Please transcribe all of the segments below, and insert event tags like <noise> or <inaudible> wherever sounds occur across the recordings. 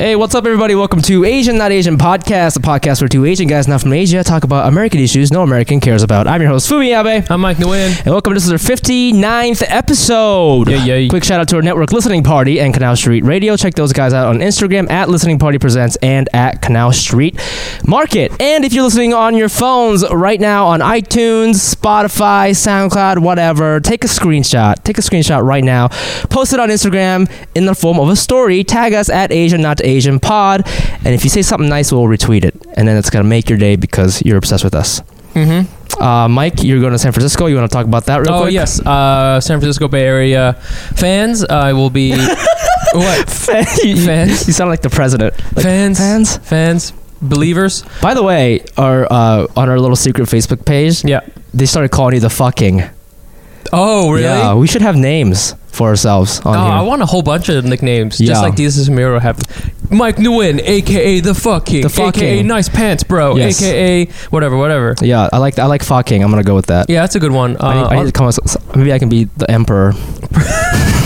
Hey, what's up, everybody? Welcome to Asian Not Asian Podcast, a podcast where two Asian guys not from Asia talk about American issues no American cares about. I'm your host, Fumi Abe. I'm Mic Nguyen. And welcome. This is our 59th episode. Yeah, yeah. Quick shout out to our network listening party and Canal Street Radio. Check those guys out on Instagram at Listening Party Presents and at Canal Street Market. And if you're listening on your phones right now on iTunes, Spotify, SoundCloud, whatever, take a screenshot. Take a screenshot right now. Post it on Instagram in the form of a story. Tag us at Asian Not Asian Asian pod. And if you say something nice, we'll retweet it. And then it's gonna make your day because you're obsessed with us. Mm-hmm. Uh, Mic, you're going to San Francisco. You want to talk about that real Oh quick? yes, uh, San Francisco Bay Area fans. I will be <laughs> what you, Fans? You sound like the president. Like, fans, Fans. fans, believers. By the way, our uh, on our little secret Facebook page, Yeah. they started calling you the fucking. Oh really? Yeah, we should have names for ourselves on Oh, here. I want a whole bunch of nicknames, Yeah. just like Jesus and Miro have. Mic Nguyen, aka the fucking, The fucking. aka nice pants, bro, Yes. aka whatever, whatever. yeah, I like I like fucking. I'm gonna go with that. Yeah, that's a good one. I, need, Uh, I need to come up with, maybe I can be the emperor. <laughs>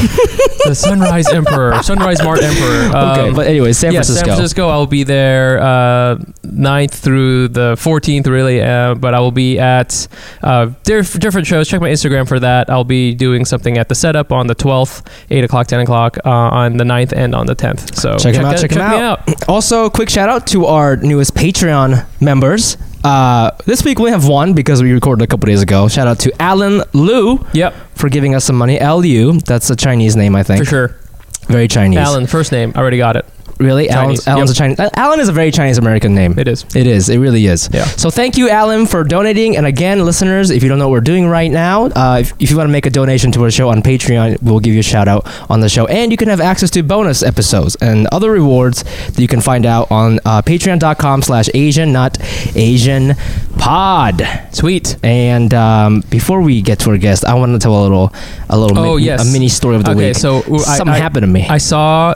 <laughs> the Sunrise Emperor, Sunrise Mart Emperor. okay, Um, but anyway, San yeah, Francisco. San Francisco. I will be there uh, 9th through the 14th, really. Uh, but I will be at uh, diff- different shows. Check my Instagram for that. I'll be doing something at the setup on the 12th, 8 o'clock, 10 o'clock, uh, on the 9th and on the 10th. So check Check out, check me out. out. Also, quick shout out to our newest Patreon members. Uh, this week we have one because we recorded a couple days ago. Shout out to Alan Liu Yep, for giving us some money. Lu, that's a Chinese name, I think. for sure. Very Chinese. Alan, first name. I already got it. Really? Chinese, Alan's, Alan's yep. a Chinese. Alan is a very Chinese American name. It is. It is. It really is. Yeah. So thank you, Alan, for donating. And again, listeners, if you don't know what we're doing right now, uh, if, if you want to make a donation to our show on Patreon, we'll give you a shout out on the show, and you can have access to bonus episodes and other rewards that you can find out on uh, Patreon.com/slash Asian Not Asian Pod. Sweet. And um, before we get to our guest, I want to tell a little, a little, Oh, mi- yes. a mini story of the Okay, week. so uh, I- something I- happened to me. I saw.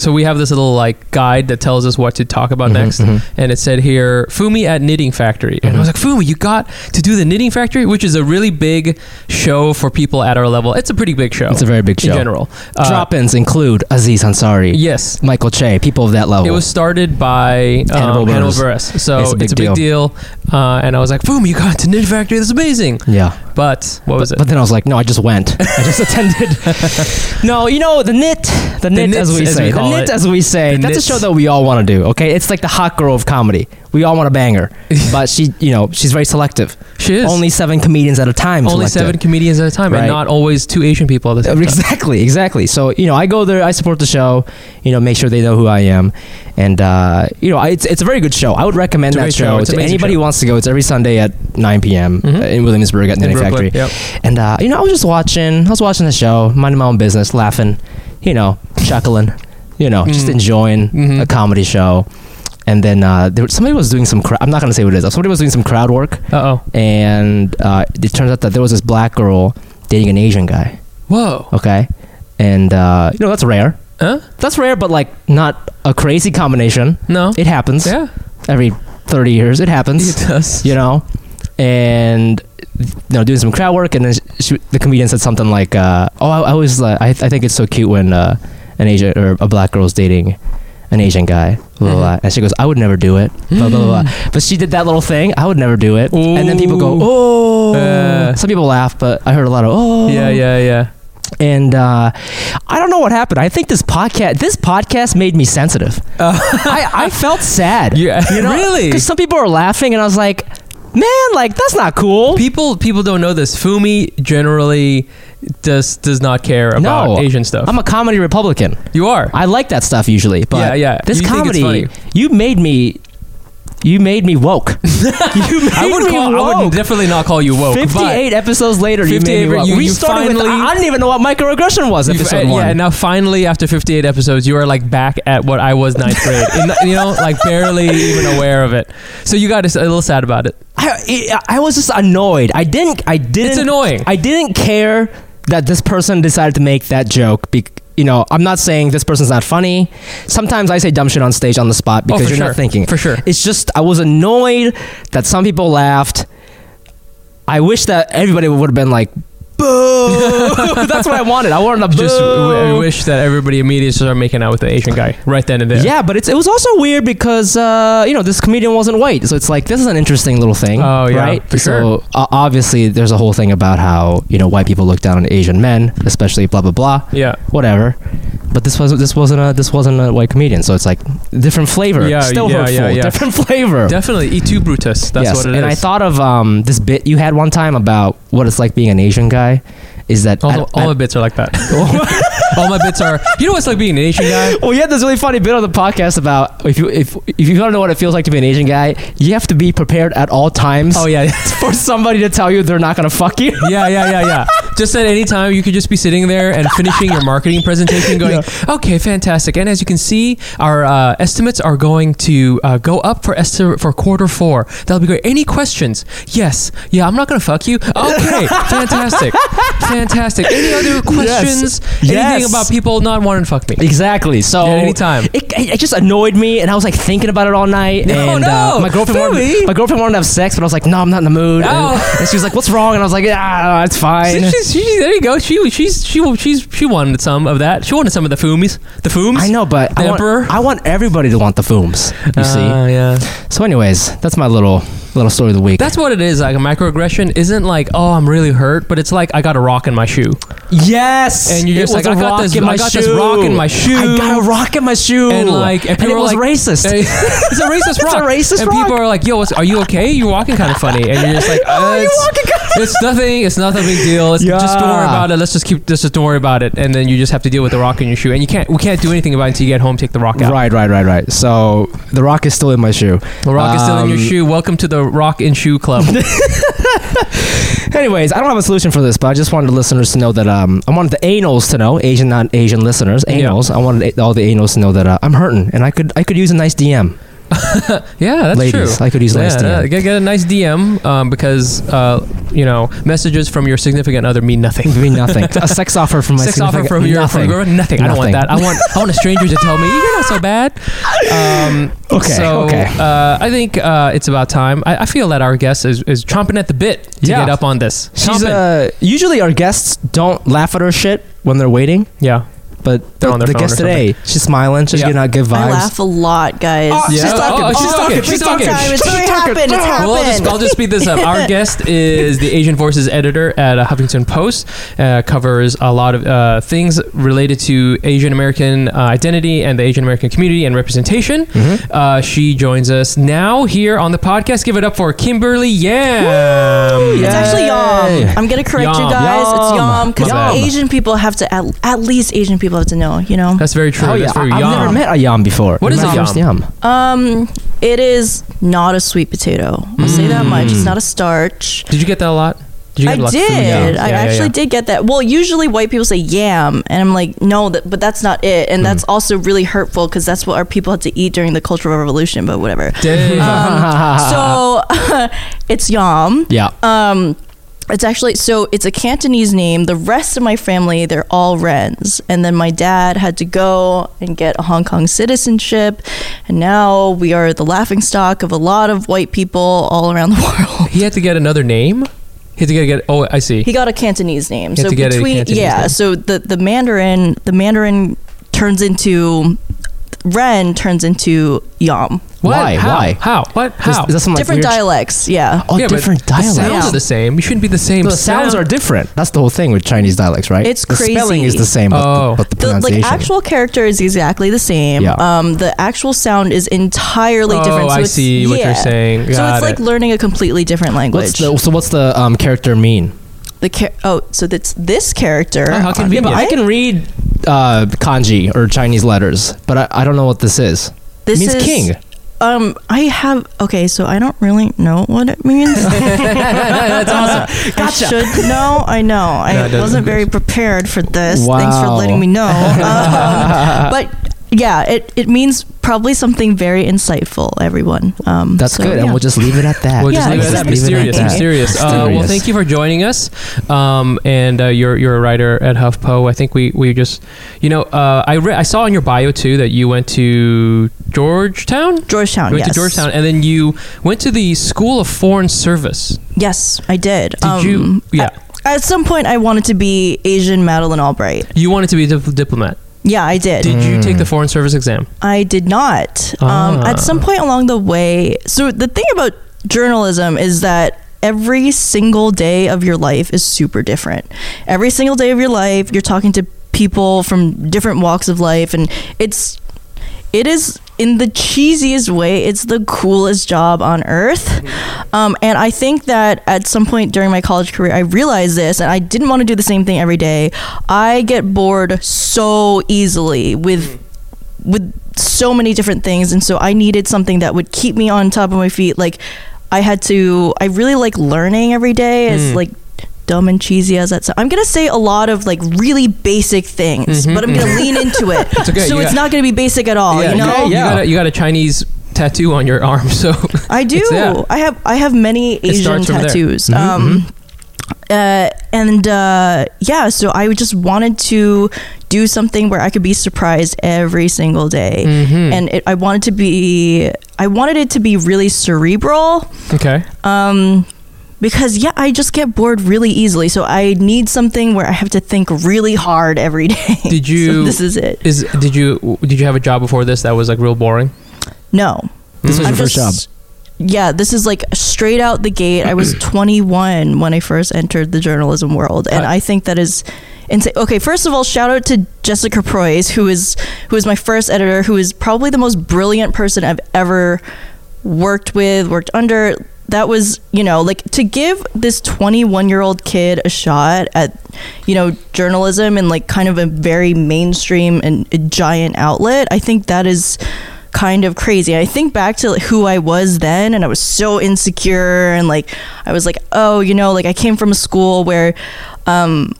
So we have this little like guide that tells us what to talk about Mhm, next, mhm. and it said here Fumi at Knitting Factory, and I was like, Fumi, you got to do the Knitting Factory, which is a really big show for people at our level. It's a pretty big show. it's a very big show. in general. Uh, Drop-ins include Aziz Ansari, Yes. Michael Che, people of that level. It was started by um, Hannibal Buress. So It's it's a a big big, deal. Uh, and I was like, Fumi, you got to Knitting Factory. That's amazing. yeah. But what was it? But then I was like, no, I just went. I just <laughs> attended. <laughs> no, you know the knit, the, knit as knits, we as say, we the call knit it. as we say. The That's knits. a show that we all want to do. Okay, it's like the hot girl of comedy. We all want to bang her, <laughs> but she, you know, she's very selective. she is. Only seven comedians at a time. Only selected. seven comedians at a time, Right. and not always two Asian people at the same time. Exactly, exactly. So you know, I go there, I support the show, you know, make sure they know who I am, and uh, you know, I, it's it's a very good show. I would recommend that show. to anybody show. who wants to go. It's every Sunday at 9 p.m. Mhm. uh, in Williamsburg at In Knitting Factory. Yep. And uh, you know, I was just watching. I was watching the show, minding my own business, laughing, you know, chuckling, you know, just Mm. enjoying Mhm. a comedy show. And then uh, there, somebody was doing some. Cr- I'm not gonna say what it is. Somebody was doing some crowd work, Uh oh. and uh, it turns out that there was this black girl dating an Asian guy. Whoa. Okay, and uh, you know that's rare. Huh? That's rare, but like not a crazy combination. No. It happens Yeah. every 30 years. It happens It does. you know, and you know, doing some crowd work, and then she, the comedian said something like, uh, "Oh, I, I was, uh, I, I think it's so cute when uh, an Asian or a black girl's dating an Asian guy." Blah, blah, blah. Mhm. And she goes, "I would never do it." Blah, blah, blah, blah. But she did that little thing. I would never do it. And then people go, "Oh." Uh. Some people laugh, but I heard a lot of "Oh." Yeah, yeah, yeah. And uh, I don't know what happened. I think this podcast, this podcast made me sensitive. <laughs> I, I felt sad. Yeah, you know, really? Because some people were laughing, and I was like, "Man, like that's not cool." People people don't know this. Fumi generally does does not care about No, Asian stuff. I'm a comedy Republican. you are. I like that stuff usually, but Yeah, yeah. this You comedy, you made me, you made me woke. <laughs> made I would call, I would definitely not call you woke. but 58 episodes later, you made me woke. you- we you started with, finally- I didn't even know what microaggression was, episode uh, one. Yeah, now finally after 58 episodes, you are like back at what I was ninth grade. In, you know, like barely even aware of it. So you got a little sad about it. I, it, I was just annoyed. I didn't, I didn't. It's annoying. I didn't care that this person decided to make that joke. Be- you know, I'm not saying this person's not funny. Sometimes I say dumb shit on stage on the spot oh, because oh, you're sure. not thinking. For sure. It's just I was annoyed that some people laughed. I wish that everybody would have been like, boo. <laughs> That's what I wanted. I wanted a boo. Just w- wish that everybody immediately started making out with the Asian guy right then and there. Yeah, but it's it was also weird because uh, you know this comedian wasn't white, so it's like this is an interesting little thing. Oh, yeah, right. for so sure. uh, obviously there's a whole thing about how you know white people look down on Asian men, especially blah blah blah. Yeah. Whatever. But this wasn't this wasn't a this wasn't a white comedian, so it's like different flavor. Yeah, Still yeah, hurtful. yeah, yeah. Different <laughs> flavor. Definitely. Et tu Brutus. That's yes. what it is. and I thought of um, this bit you had one time about what it's like being an Asian guy. Is that all, all my bits are like that. <laughs> all my bits are. You know what's like being an Asian guy? Well, you had this really funny bit on the podcast about if you if if you want to know what it feels like to be an Asian guy, you have to be prepared at all times Oh yeah. <laughs> for somebody to tell you they're not gonna fuck you. <laughs> Yeah, yeah, yeah, yeah. Just at any time, you could just be sitting there and finishing your marketing presentation, going, "Okay, fantastic." And as you can see, our uh, estimates are going to uh, go up for esti- for quarter four. That'll be great. Any questions? Yes. Yeah, I'm not gonna fuck you. Okay, fantastic, fantastic. Any <laughs> other questions? Anything Yes. about people not wanting to fuck me? Exactly. So Yeah, anytime. it, it, just annoyed me, and I was like thinking about it all night. No, and uh, my girlfriend wanted, my girlfriend wanted to have sex, but I was like, no, I'm not in the mood. And, Oh. and she was like, what's wrong? And I was like, yeah, it's fine. She's, she, there you go. She she's she she's she wanted some of that. She wanted some of the foomies. The fooms. I know, but The I want, emperor? I want everybody to want the fooms. You see. Uh, yeah. So, anyways, that's my little little story of the week. That's what it is. Like a microaggression isn't like, oh, I'm really hurt, but it's like I got a rock in my shoe, Yes, And you're just like, I got this- I got this rock in my shoe. I got a rock in my shoe, and like, and, and people it are was like, racist. <laughs> it's a racist rock. <laughs> It's a racist and rock. people are like, yo, what's, are you okay? You're walking kind of funny, and you're just like, <laughs> Oh, uh, it's, it's nothing. It's not a big deal. It's just don't worry about it. Let's just keep. Let's just don't worry about it, and then you just have to deal with the rock in your shoe, and you can't. We can't do anything about it until you get home. Take the rock out. Right, right, right, right. So the rock is still in my shoe. The rock is still in your Um, shoe. Welcome to the Rock and Shoe Club. <laughs> Anyways, I don't have a solution for this, but I just wanted the listeners to know that um, I wanted the anals to know, Asian not Asian listeners, Yeah. anals. I wanted all the anals to know that uh, I'm hurting, and I could I could use a nice DM, <laughs> yeah, that's ladies. true. I could use Yeah, DM. get, get a nice DM um, because uh, you know messages from your significant other mean nothing. Be nothing. <laughs> a sex offer from my Sex offer from your from nothing. your girl? Nothing. I don't want that. I want I want a stranger to tell me you're not so bad. Um, <laughs> Okay, So okay. Uh, I think uh, it's about time. I, I feel that our guest is, is chomping at the bit to Yeah. get up on this. Chomping. uh, usually our guests don't laugh at her shit when they're waiting, yeah. But They're the, on their the phone guest or today, she's smiling, she's Yeah. giving out good vibes. I laugh a lot, guys. Oh, Yeah. she's talking. Oh, she's Oh, talking. it's She's talking. talking. It's She's already talking. happened. It's Well, I'll just, I'll just speed this up. <laughs> Our guest is the Asian Voices editor at uh, Huffington Post. Uh, covers a lot of uh, things related to Asian American uh, identity and the Asian American community and representation. Mm-hmm. Uh, she joins us now here on the podcast. Give it up for Kimberly Yam. Yay. It's actually Yay. yum. I'm gonna correct Yum. you guys. It's Yum. yum because bad. Asian people have to at, at least Asian people have to know. You know. That's very true. Oh yeah, That's very I, have yum. never met a yam before. What is My a first yam? Um, it is not a sweet potato. I'll say that much. Mm. It's not a starch. Did you get that a lot? Did you I get a lot of did. food yams? I Yeah, yeah, actually yeah. did get that. Well, usually white people say yam, and I'm like, no, that, but that's not it. And that's Hmm. also really hurtful because that's what our people had to eat during the Cultural Revolution. But whatever. Dang. Um, <laughs> so <laughs> it's yam. Yeah. Um, it's actually so it's a Cantonese name. The rest of my family, they're all Rens, and then my dad had to go and get a Hong Kong citizenship, and now we are the laughing stock of a lot of white people all around the <laughs> world. he had to get another name. He had to get, get oh, I see. He got a Cantonese name. He had so to get a between yeah, name. so the the Mandarin the Mandarin turns into Ren turns into Yam. What? Why? How? Why? How? What? How? Is, that some like, Different weird- dialects, yeah. Oh, Yeah, but different The dialects. sounds Yeah. are the same. You shouldn't be the same. The sounds are different. That's the whole thing with Chinese dialects, right? It's the spelling crazy. is the same, but, Oh. the, but the The like actual character is exactly the same. Yeah. Um, the actual sound is entirely Oh, different. So I it's- see what you're yeah. saying. so Got it's like it. learning a completely different language. what's the, so what's the um, character mean? The char- oh, so that's this character. Oh, how Yeah, convenient. but I can read uh, kanji or Chinese letters, but I, I don't know what this is. this it means is king. Um, I have okay, so I don't really know what it means. <laughs> That's awesome. <laughs> I should know. I know. I No, wasn't very prepared for this. Thanks for letting me know. <laughs> Um, but yeah, it, it means probably something very insightful, everyone. Um, That's so, good, and <laughs> we'll just leave it at that. We'll just Yeah, leave it at that. exactly. Mysterious, it at that. mysterious. Uh, well, thank you for joining us. Um, and uh, you're you're a writer at HuffPo. I think we we just, you know, uh, I re- I saw in your bio too that you went to Georgetown. Georgetown. You went yes. to Georgetown, and then you went to the School of Foreign Service. Yes, I did. Did you? Yeah, At some point, I wanted to be Asian Madeleine Albright. you wanted to be a dip- diplomat. Yeah, I did. Did you take the Foreign Service exam? I did not. Um, Ah. at some point along the way, so the thing about journalism is that every single day of your life is super different. Every single day of your life, you're talking to people from different walks of life, and it's it is in the cheesiest way it's the coolest job on earth. Um, and i think that at some point during my college career i realized this and i didn't want to do the same thing every day. I get bored so easily with with so many different things and so i needed something that would keep me on top of my feet. Like i had to i really like learning every day. As Mm. like dumb and cheesy as that sounds i'm gonna say a lot of like really basic things Mhm, but i'm gonna lean into it <laughs> It's okay, so it's got- not gonna be basic at all you know you got a, you got a Chinese tattoo on your arm, <laughs> so I do. Yeah. I have I have many Asian starts from there. tattoos. Mhm, Um, uh, and uh, yeah, so I just wanted to do something where I could be surprised every single day, Mhm. and it, I wanted to be I wanted it to be really cerebral. okay. Um, because yeah, I just get bored really easily. So I need something where I have to think really hard every <laughs> day. Did So you- this is it. Is did you did you have a job before this that was like real boring? No. This was I'm your first job. Yeah, this is like straight out the gate. I was <clears throat> 21 when I first entered the journalism world, and I think that is insane. Okay, first of all, shout out to Jessica Prois, who is who is my first editor, who is probably the most brilliant person I've ever worked with, worked under. That was, you know, like to give this 21 year old kid a shot at, you know, journalism and like kind of a very mainstream and giant outlet. I think that is kind of crazy. I think back to like, who I was then, and I was so insecure, and like I was like, oh, you know, like I came from a school where um,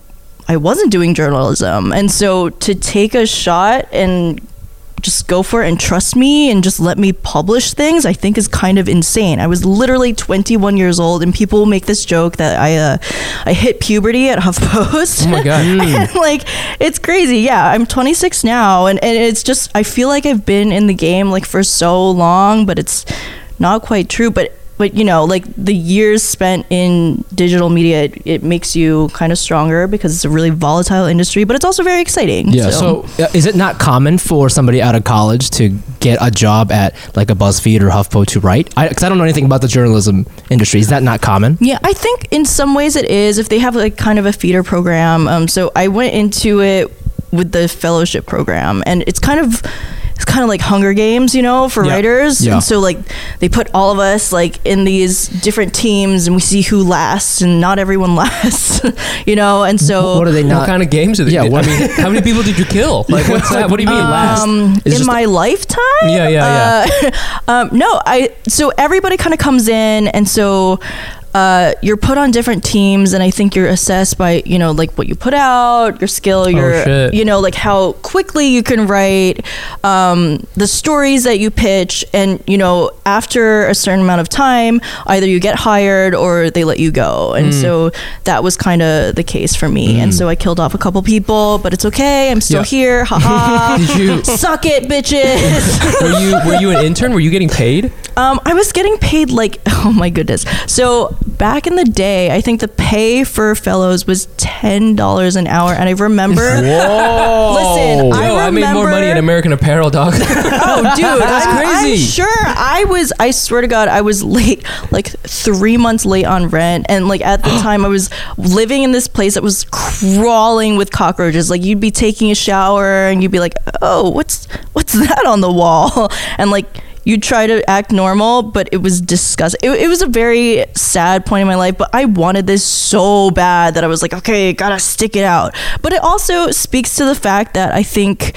I wasn't doing journalism, and so to take a shot and just go for it and trust me and just let me publish things i think is kind of insane. I was literally 21 years old and people make this joke that i uh, i hit puberty at <laughs> huffpost. Oh my god. <laughs> and, like it's crazy. Yeah i'm 26 now and, and it's just i feel like i've been in the game like for so long but it's not quite true. But but you know like the years spent in digital media it, it makes you kind of stronger because it's a really volatile industry but it's also very exciting Yeah. So, uh, is it not common for somebody out of college to get a job at like a BuzzFeed or HuffPo to write? Because I, don't know anything about the journalism industry. Is that not common? Yeah, I think in some ways it is. If they have like kind of a feeder program, um, so I went into it with the fellowship program, and it's kind of it's kind of like Hunger Games, you know, for Yeah. writers. Yeah. And so like they put all of us like in these different teams, and we see who lasts, and not everyone <laughs> lasts, you know. And so what are they what kind of games are they? Yeah, I mean, <laughs> how many people did you kill? Like, what's that? What do you mean last? Um, It's in just- my lifetime? Yeah, yeah, yeah. <laughs> um, no, I. So everybody kind of comes in, and so uh, you're put on different teams, and I think you're assessed by you know like what you put out, your skill, your Oh, you know like how quickly you can write, um, the stories that you pitch, and you know after a certain amount of time, either you get hired or they let you go, and Mm. so that was kind of the case for me, and so I killed off a couple people, but it's okay, I'm still Yeah. here, haha. <laughs> Did you Suck it, bitches. <laughs> were you were you an intern? Were you getting paid? um, I was getting paid like, <laughs> oh my goodness. So back in the day, I think the pay for fellows was ten dollars an hour, and I remember. <laughs> Whoa! Listen, I Yo, I made more money in American Apparel, dog. <laughs> oh, dude, <laughs> That's I'm, I'm crazy. sure I was. I swear to God, I was late, like three months late on rent, and like at the <gasps> time, I was living in this place that was crawling with cockroaches. Like you'd be taking a shower, and you'd be like, "Oh, what's what's that on the wall?" And like you'd try to act normal, but it was disgusting. It, it was a very sad point in my life, but I wanted this so bad that I was like, okay, gotta stick it out. But it also speaks to the fact that I think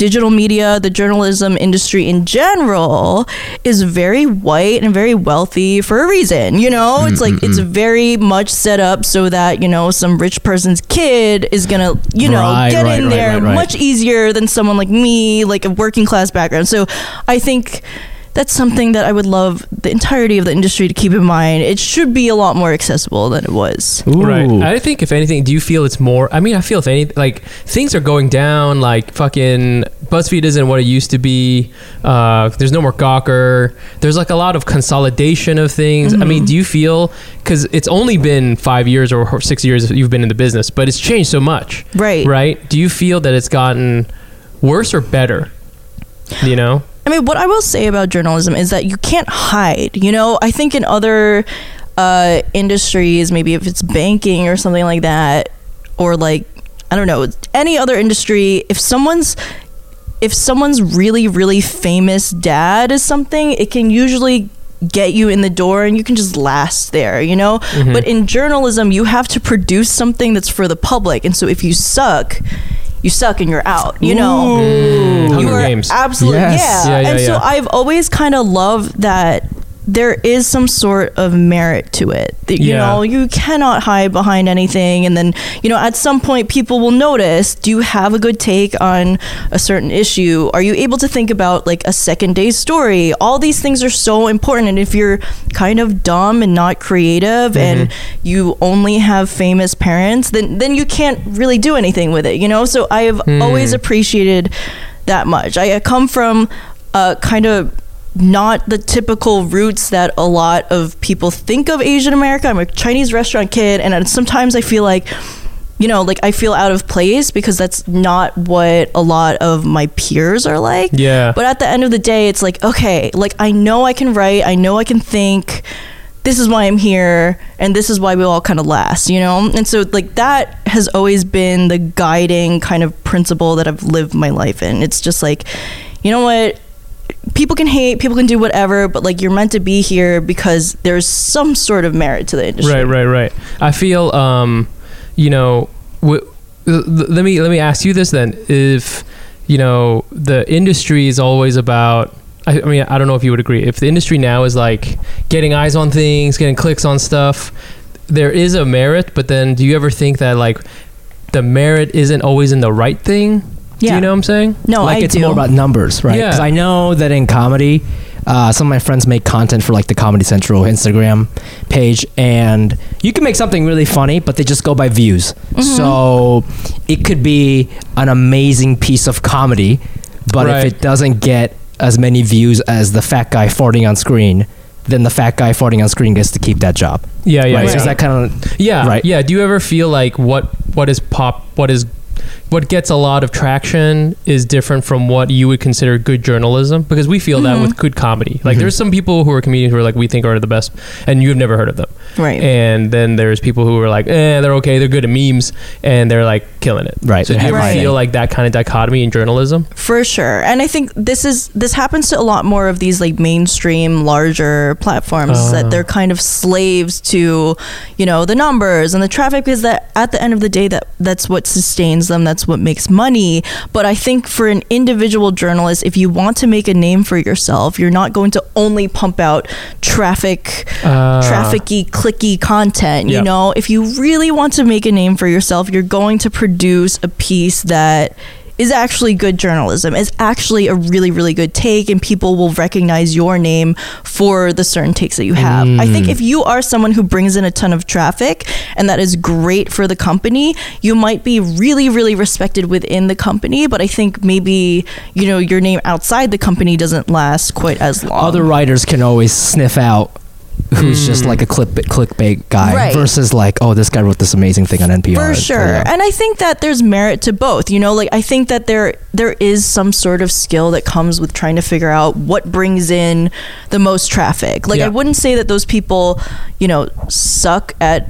digital media, the journalism industry in general is very white and very wealthy for a reason. You know, it's mm, like mm, it's mm. very much set up so that, you know, some rich person's kid is going to, you know, Right, get right, in right, there much easier than someone like me, like a working class background. So I think that's something that I would love the entirety of the industry to keep in mind. It should be a lot more accessible than it was. Ooh. Right. I think if anything, do you feel it's more? I mean, I feel if any, like things are going down. Like fucking BuzzFeed isn't what it used to be. Uh, there's no more Gawker. There's like a lot of consolidation of things. I mean, do you feel because it's only been five years or six years that you've been in the business, but it's changed so much. Right. Right. Do you feel that it's gotten worse or better? You know. I mean, what I will say about journalism is that you can't hide. You know, I think in other uh, industries, maybe if it's banking or something like that, or like I don't know, any other industry, if someone's if someone's really really famous dad is something, it can usually get you in the door and you can just last there, you know? But in journalism, you have to produce something that's for the public. And so if you suck, you suck and you're out, you know? Mm, Hunger you are Games. absolutely Yes. yeah. Yeah, yeah, and so yeah. I've always kind of loved that there is some sort of merit to it. That, You Yeah. know, you cannot hide behind anything and then, you know, at some point people will notice, do you have a good take on a certain issue? Are you able to think about like a second day story? All these things are so important and if you're kind of dumb and not creative and you only have famous parents, then then you can't really do anything with it, you know? So I have always appreciated that much. I, I come from uh, kind of not the typical roots that a lot of people think of Asian America. I'm a Chinese restaurant kid, and sometimes I feel like, you know, like I feel out of place because that's not what a lot of my peers are like. Yeah. But at the end of the day, it's like, okay, like I know I can write, I know I can think. This is why I'm here, and this is why we all kind of last, you know? And so, like, that has always been the guiding kind of principle that I've lived my life in. It's just like, you know what? People can hate, people can do whatever, but like, you're meant to be here because there's some sort of merit to the industry. Right, right, right. I feel, um, you know, let me let me ask you this then: if you know the industry is always about. I mean, I don't know if you would agree. If the industry now is like getting eyes on things, getting clicks on stuff, there is a merit. But then, do you ever think that like the merit isn't always in the right thing? Do Yeah. you know what I'm saying? No, like I it's do. more about numbers, right? Yeah. Because I know that in comedy, uh, some of my friends make content for like the Comedy Central Instagram page, and you can make something really funny, but they just go by views. Mm-hmm. So it could be an amazing piece of comedy, but Right. if it doesn't get as many views as the fat guy farting on screen, then the fat guy farting on screen gets to keep that job. Yeah, yeah, right? yeah. So is that kind of Yeah, Right. Yeah. Do you ever feel like what what is pop what is what gets a lot of traction is different from what you would consider good journalism? Because we feel that mm-hmm. with good comedy. Like mm-hmm. there's some people who are comedians who are like we think are the best and you've never heard of them. Right. And then there's people who are like, eh, they're okay, they're good at memes and they're like killing it. Right, So do you they're ever feel like that kind of dichotomy in journalism? For sure. And I think this is this happens to a lot more of these like mainstream larger platforms Ah. that they're kind of slaves to, you know, the numbers and the traffic because that at the end of the day that that's what sustains them, that's what makes money. But I think for an individual journalist, if you want to make a name for yourself, you're not going to only pump out traffic Uh, trafficky, clicky content. You know, if you really want to make a name for yourself, you're going to produce a piece that is actually good journalism, is actually a really, really good take, and people will recognize your name for the certain takes that you have. I think mm. if you are someone who brings in a ton of traffic and that is great for the company, you might be really, really respected within the company, but I think maybe, you know, your name outside the company doesn't last quite as long. other writers can always sniff out who's just hmm. like a clip clickbait guy Right. versus like oh this guy wrote this amazing thing on NPR for sure yeah. and i think that there's merit to both you know like i think that there there is some sort of skill that comes with trying to figure out what brings in the most traffic like Yeah. i wouldn't say that those people you know suck at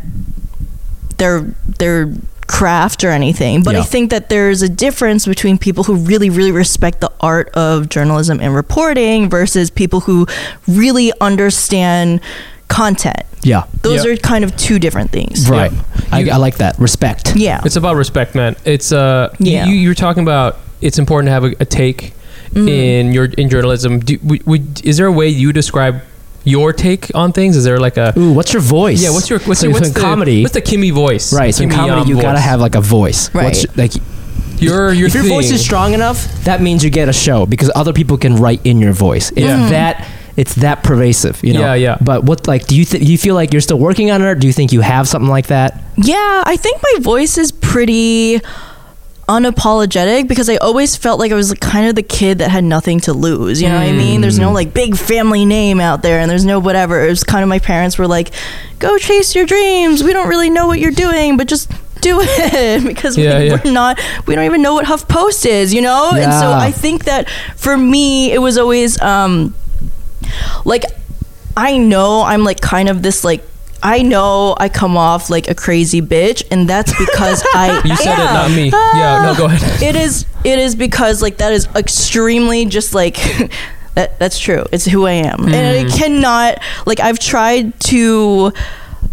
their their craft or anything but i think that there's a difference between people who really really respect the art of journalism and reporting versus people who really understand content yeah those Yeah. are kind of two different things right Yeah. I, I like that respect yeah It's about respect, man. It's uh, Yeah. You, you're talking about it's important to have a, a take Mm. in your in journalism. Do, would, would, is there a way you describe your take on things? Is there like a Ooh, what's your voice? yeah? What's your what's so your what's the comedy? What's the Kimmy voice? right. So Kimmy comedy, Yam you gotta have like a voice. Right, What's Right. like your your if your voice is strong enough, that means you get a show because other people can write in your voice. It's Yeah. Mm-hmm. that it's that pervasive, you know. Yeah, yeah. But what like do you th- do you feel like you're still working on it? Or do you think you have something like that? Yeah, I think my voice is pretty unapologetic because I always felt like I was like kind of the kid that had nothing to lose. You know what I mean? There's Mm. no like big family name out there and there's no whatever. It was kind of my parents were like, go chase your dreams. We don't really know what you're doing, but just do <laughs> it because Yeah, we, yeah. we're not, we don't even know what HuffPost is, you know? And so I think that for me, it was always, um, like I know I'm like kind of this like I know I come off like a crazy bitch and that's because I <laughs> You said it, not me. Yeah, no, go ahead. <laughs> It is it is because like that is extremely just like <laughs> that that's true. It's who I am. And I Mm. cannot like I've tried to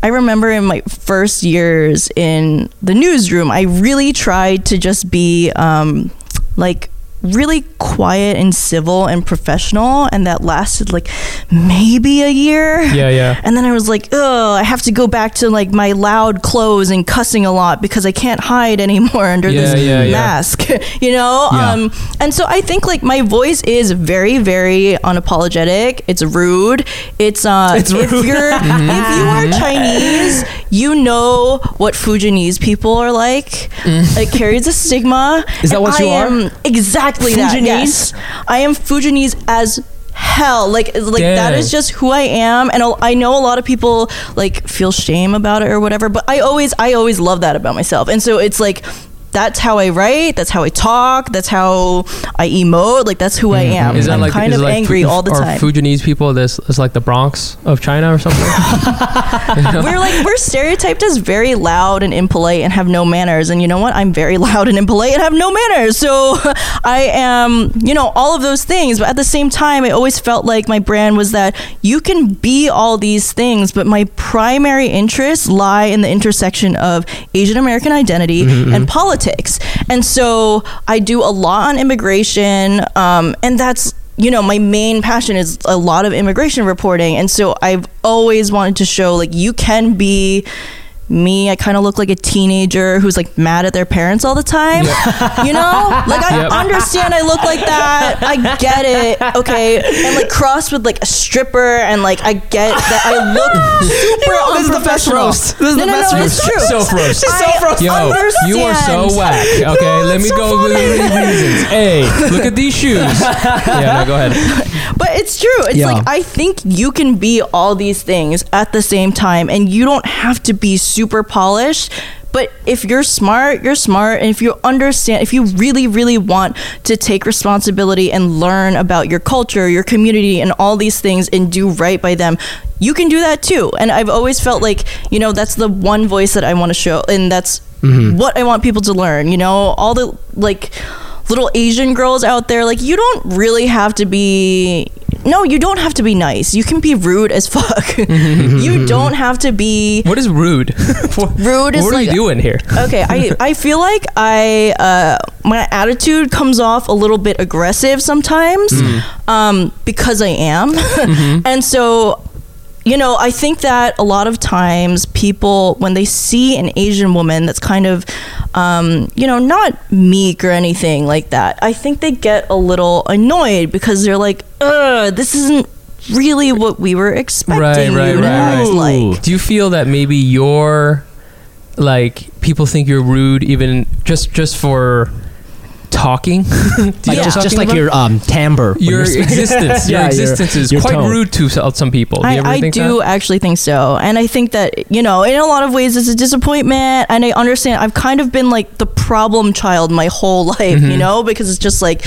I remember in my first years in the newsroom, I really tried to just be um like really quiet and civil and professional and that lasted like maybe a year. Yeah, yeah. <laughs> And then I was like, oh, I have to go back to like my loud clothes and cussing a lot because I can't hide anymore <laughs> under Yeah, this yeah, yeah. mask, <laughs> you know? Yeah. Um, and so I think like my voice is very, very unapologetic. It's rude. It's, uh, It's if rude. you're, if you are Chinese, you know what Fujianese people are like. It carries a stigma. Is that what you I are? am exactly that. Yes. I am Fujianese as hell like like that is just who I am and I know a lot of people like feel shame about it or whatever but I always I always love that about myself and so it's like that's how I write that's how I talk that's how I emote like that's who I mm-hmm. am. Is that I'm like kind is of like angry Fu- all the are time. Fujianese people this is like the Bronx of China or something? <laughs> <laughs> we're like we're stereotyped as very loud and impolite and have no manners and you know what? I'm very <laughs> loud and impolite and have no manners so i am you know all of those things but at the same time i always felt like my brand was that you can be all these things but my primary interests lie in the intersection of asian american identity mm-hmm, and mm-hmm. politics and so i do a lot on immigration um, and that's you know, my main passion is a lot of immigration reporting. And so I've always wanted to show like you can be me. I kind of look like a teenager who's like mad at their parents all the time. You know? Like I Yep. understand I look like that. I get it. Okay. And like crossed with like a stripper and like I get that I look <laughs> super know, this is the best roast. This is no, the no, best no, roast. it's true. Self roast. I Yo, you are so whack. Okay, No, let me so go with the reasons. Hey, look at these shoes. <laughs> Yeah, no, go ahead. But it's true. It's Yeah. like I think you can be all these things at the same time and you don't have to be super polished. But if you're smart, you're smart. And if you understand, if you really, really want to take responsibility and learn about your culture, your community, and all these things and do right by them, you can do that too. And I've always felt like, you know, that's the one voice that I want to show. And that's mm-hmm. what I want people to learn. You know, all the like little Asian girls out there, like, you don't really have to be. No, you don't have to be nice. You can be rude as <laughs> fuck. you don't have to be. What is rude? <laughs> Rude is What are like- you doing here? Okay, I, <laughs> I feel like I uh, my attitude comes off a little bit aggressive sometimes, um, because I am, and so you know, I think that a lot of times people, when they see an Asian woman that's kind of, um, you know, not meek or anything like that, I think they get a little annoyed because they're like, ugh, this isn't really what we were expecting Right, right, right, like. Do you feel that maybe you're like people think you're rude even just just for talking? <laughs> Do Like what I'm just, just like about? your um timbre. your existence, <laughs> your Yeah, existence is your quite tone. rude to some some people. Do you I, ever I think do that? actually think so. And I think that, you know, in a lot of ways it's a disappointment. And I understand I've kind of been like the problem child my whole <laughs> life, Mm-hmm. you know, because it's just like,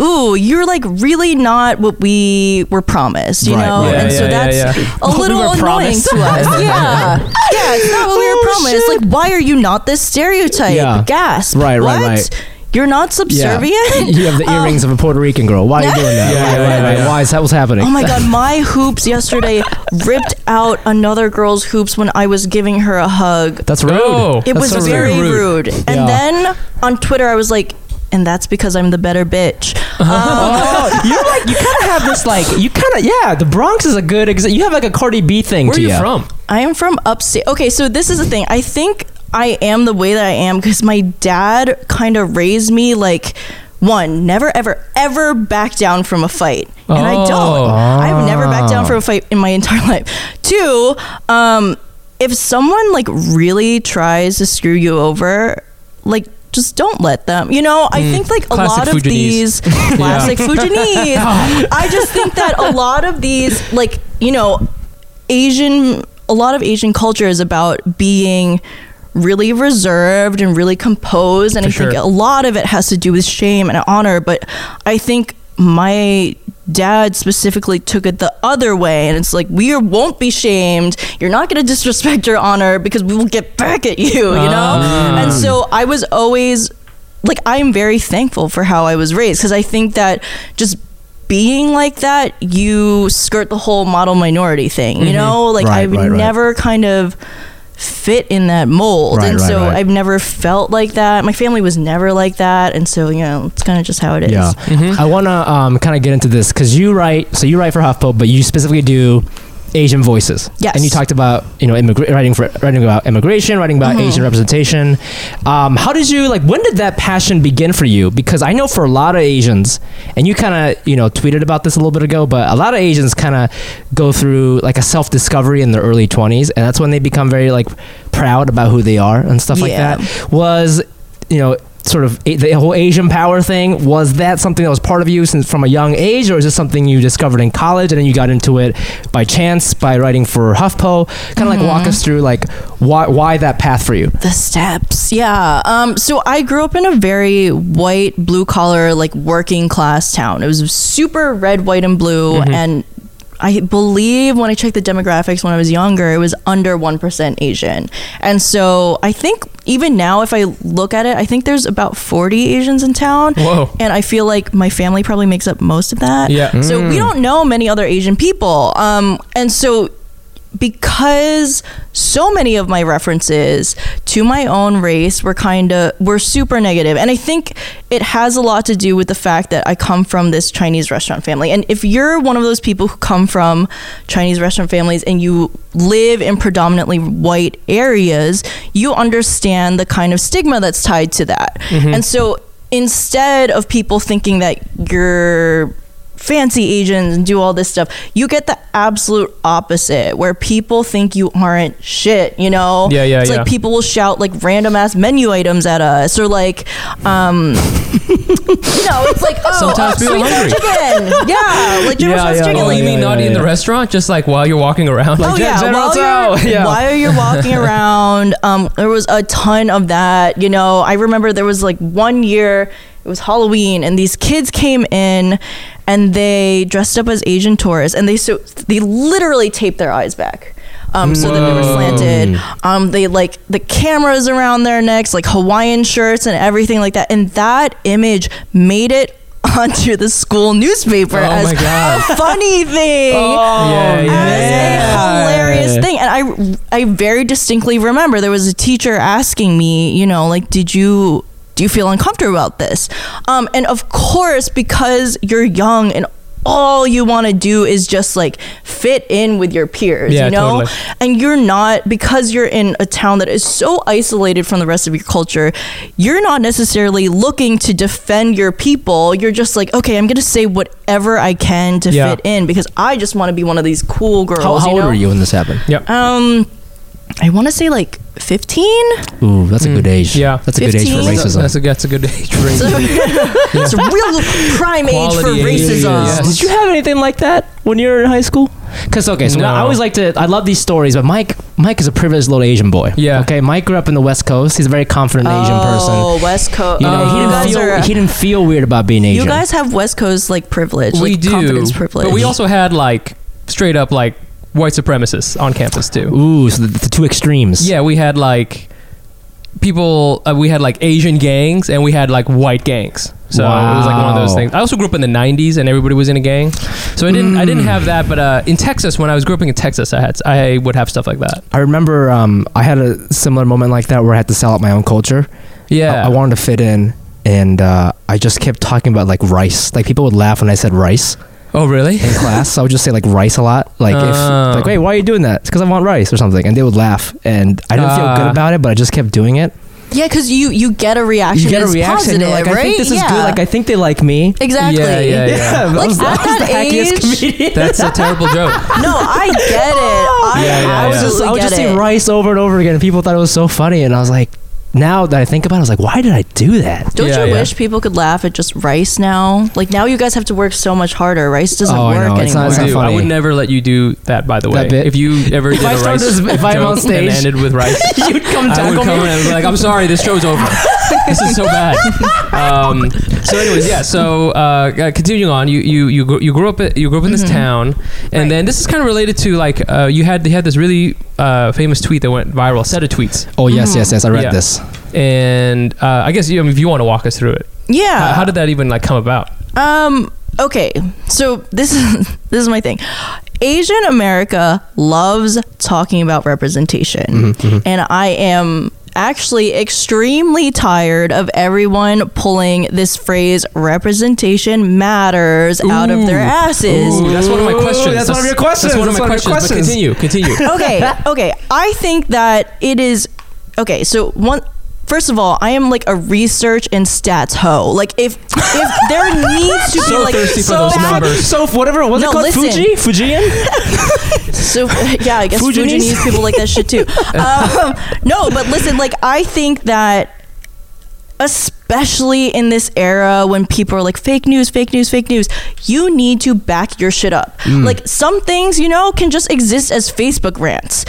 ooh, you're like really not what we were promised, you Right, know? right. and Yeah, so yeah, that's yeah, yeah. a What little were annoying promised. to us. yeah. Yeah, it's not what we were Oh, promised. shit. Like, why are you not this stereotype? Yeah. Gasp. Right, right, What? right. You're not Yeah. subservient? <laughs> You have the earrings of a Puerto Rican girl. Why are you doing that? Yeah, right, yeah, right, yeah, yeah. Why is that what's happening? Oh my god, <laughs> my hoops yesterday ripped out another girl's hoops when I was giving her a hug. That's rude. Oh. It That's was so very rude. rude. And Yeah. then on Twitter, I was like, and that's because I'm the better bitch. Um, <laughs> Oh, you're like you kind of have this like you kind of yeah. The Bronx is a good example. You have like a Cardi B thing. Where are to you from? I am from upstate. Okay, so this is the thing. I think I am the way that I am because my dad kind of raised me like one, never ever ever back down from a fight, and I Oh. don't. I've never backed down Ah. from a fight in my <laughs> entire life. Two, um, if someone like really tries to screw you over, like. Just don't let them. You know, I think like a lot of Fujianese. these <laughs> classic Fujianese. <laughs> I just think that a lot of these, like, you know, Asian a lot of Asian culture is about being really reserved and really composed and For I think a lot of it has to do with shame and honor but I think my dad specifically took it the other way and it's like we won't be shamed you're not going to disrespect your honor because we will get back at you you know Ah. and so I was always like I'm very thankful for how I was raised because I think that just being like that, you skirt the whole model minority thing. You know, like Mm-hmm. Right, I've right, right. never kind of fit in that mold, Right, and right, so right. I've never felt like that. My family was never like that, and so you know, it's kind of just how it is. Yeah, Mm-hmm. I want to um, kind of get into this because you write. So you write for HuffPo, but you specifically do Asian voices. Yes. and you talked about you know immigra- writing for writing about immigration, writing about Mm-hmm. Asian representation. Um, how did you like? When did that passion begin for you? Because I know for a lot of Asians, and you kind of you know tweeted about this a little bit ago, but a lot of Asians kind of go through like a self discovery in their early twenties, and that's when they become very like proud about who they are and stuff like that. Was you know sort of a- the whole Asian power thing was that something that was part of you since from a young age or is this something you discovered in college and then you got into it by chance by writing for HuffPo kind of like walk us through like why why that path for you The steps, yeah. Um, so I grew up in a very white, blue collar, like working class town. It was super red, white, and blue, and I believe when I checked the demographics when I was younger, it was under 1% Asian. And so I think even now, if I look at it, I think there's about 40 Asians in town. Whoa. And I feel like my family probably makes up most of that. Yeah. So we don't know many other Asian people. Um, and so because so many of my references to my own race were kind of were super negative. And i think it has a lot to do with the fact that i come from this chinese restaurant family. And if you're one of those people who come from chinese restaurant families and you live in predominantly white areas you understand the kind of stigma that's tied to that. Mm-hmm. And so instead of people thinking that you're fancy Asians and do all this stuff. You get the absolute opposite where people think you aren't shit, you know? Yeah, yeah, It's yeah. like people will shout like random ass menu items at us or like um <laughs> you know, it's like oh Sometimes people sweet are hungry. chicken. Yeah, like General Yeah, Tso's yeah. chicken. Oh, like, you mean yeah, naughty yeah, in the restaurant, just like while you're walking around? Oh yeah, General while you're, <laughs> yeah. while you're walking <laughs> around, um, there was a ton of that. You know, I remember there was like one year it was Halloween, and these kids came in, and they dressed up as Asian tourists, and they so they literally taped their eyes back. Um, so that they were slanted. Um, they like the cameras around their necks, like Hawaiian shirts and everything like that. And that image made it <laughs> onto the school newspaper Oh as a funny <laughs> thing yeah, yeah. as a hilarious thing. And I I very distinctly remember there was a teacher asking me, you know, like, did you do you feel uncomfortable about this? Um, and of course, because you're young and all you want to do is just like fit in with your peers, Yeah, you know? totally. And you're not because you're in a town that is so isolated from the rest of your culture, you're not necessarily looking to defend your people. You're just like, okay, I'm going to say whatever I can to Yeah. fit in because I just want to be one of these cool girls. how, how you old were you when this happened Yep. Um, I want to say like 15. ooh that's a good mm. age yeah. that's a good age for 15. racism That's a, that's a good age range. So, it's a <laughs> real prime age for Quality age, racism. yes. Did you have anything like that when you were in high school? Because okay, so No. I always like to. I love these stories, but Mic, Mic is a privileged little Asian boy. Yeah. Okay, Mic grew up in the West Coast. He's a very confident oh, Asian person. Oh, West Coast. You know, he oh, you didn't guys feel are. he didn't feel weird about being Asian. you guys have West Coast like privilege, we like do, confidence privilege. but we also had like straight up like white supremacists on campus too. Ooh, so the, the two extremes. Yeah, we had like people. Uh, we had like Asian gangs, and we had like white gangs. So it was like one of those things. I also grew up in the '90s, and everybody was in a gang. So I didn't. I didn't have that. But uh, in Texas, when I was growing up in Texas, I had. I would have stuff like that. I remember um, I had a similar moment like that where I had to sell out my own culture. Yeah. I, I wanted to fit in, and uh, I just kept talking about like rice. Like people would laugh when I said rice Oh, really? in class. so I would just say like rice a lot. Like Oh. if like, wait, why are you doing that? It's because I want rice or something, and they would laugh, and I didn't feel Ah. good about it, but I just kept doing it. Yeah, because you you get a reaction. You get a that's reaction. positive, you're like, right? I think this is yeah. good. Like I think they like me. exactly. Yeah, yeah, yeah. <laughs> I Like, was- I at was that the hackiest age- comedian. That's a terrible joke. <laughs> No, I get it. <laughs> I Yeah, yeah, yeah. I was just, I would just get say it. rice over and over again, and people thought it was so funny, and I was like, now that I think about it, I was like, why did I do that? Don't Yeah, you yeah. wish people could laugh at just rice now? Like now you guys have to work so much harder. Rice doesn't Oh, I work know. It's not- anymore. it's not Dude, I funny. would never let you do that. By the way, That bit? if you <laughs> ever If did I a started rice this- if I'm joke on stage- and ended with rice, <laughs> You'd come I tackle would come me. in and be like, "I'm sorry, this show's over. <laughs> this is so bad." Um, so, anyways, yeah. So, uh, uh, continuing on, you you you grew, you grew up you grew up in this town, and Mm-hmm. Right. then this is kind of related to like uh, you had they had this really uh, famous tweet that went viral, set of tweets, Oh yes, yes, yes. I read Yeah. this. and uh, I guess you, I mean, if you want to walk us through it, Yeah. how, how did that even like come about? Um. Okay. So this is <laughs> this is my thing. Asian America loves talking about representation, and I am actually extremely tired of everyone pulling this phrase "representation matters" out of their asses. Ooh, that's one of my Ooh, questions. that's one of your questions. That's one of my That's one of questions. But questions. continue, continue. <laughs> okay, okay. I think that it is okay. So one. First of all, I am like a research and stats hoe. Like if if <laughs> there needs to be So like thirsty for those bad- numbers. So whatever, what's No, it called? listen. Fuji, Fujian. <laughs> So yeah, I guess Fujianese? Fujianese people like that shit too. <laughs> Um, no, but listen, like I think that especially in this era when people are like fake news, fake news, fake news, you need to back your shit up. Like some things, you know, can just exist as Facebook rants.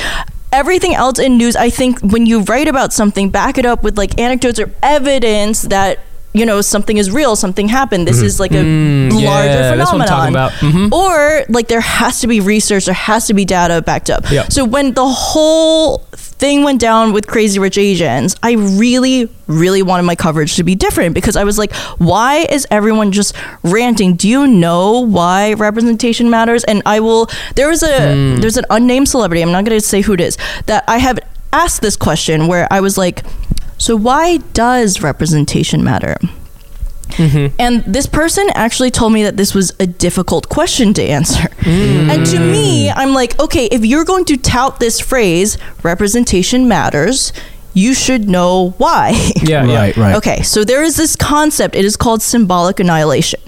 Everything else in news, I think when you write about something, back it up with like anecdotes or evidence that you know something is real, something happened. This is like a Mm, larger yeah, phenomenon. that's what I'm talking about. Mhm. Or like there has to be research, there has to be data backed up. Yeah. So when the whole thing went down with Crazy Rich Asians, I really, really wanted my coverage to be different because I was like, why is everyone just ranting? Do you know why representation matters? And I will. There was a Hmm. there's an unnamed celebrity. I'm not going to say who it is that I have asked this question where I was like, so why does representation matter? Mm-hmm. And this person actually told me that this was a difficult question to answer. Mm. And to me, I'm like, okay, if you're going to tout this phrase, representation matters, you should know why. Yeah, yeah. Right, right. Okay, so there is this concept. It is called symbolic annihilation.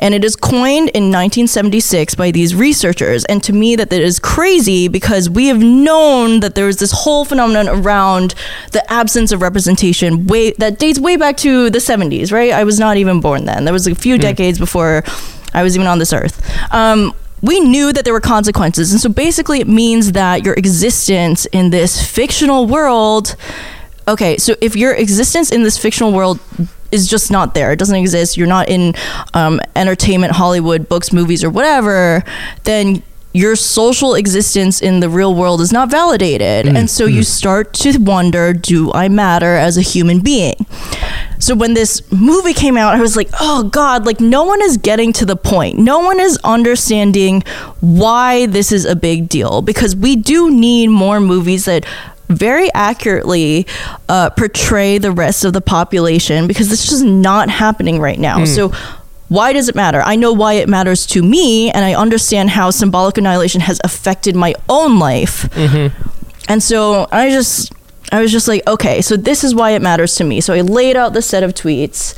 And it is coined in 1976 by these researchers. And to me, that that is crazy because we have known that there is this whole phenomenon around the absence of representation way that dates way back to the 70s, right? I was not even born then. There was a few decades before I was even on this earth. Um, we knew that there were consequences. And so basically, it means that your existence in this fictional world okay, so if your existence in this fictional world is just not there, it doesn't exist, you're not in um, entertainment, Hollywood, books, movies, or whatever, then your social existence in the real world is not validated. and so you start to wonder do I matter as a human being? So when this movie came out, I was like, oh God, like no one is getting to the point. No one is understanding why this is a big deal because we do need more movies that very accurately uh, portray the rest of the population because this is just not happening right now. So why does it matter? I know why it matters to me, and I understand how symbolic annihilation has affected my own life. And so I just, I was just like, okay, so this is why it matters to me. So I laid out the set of tweets.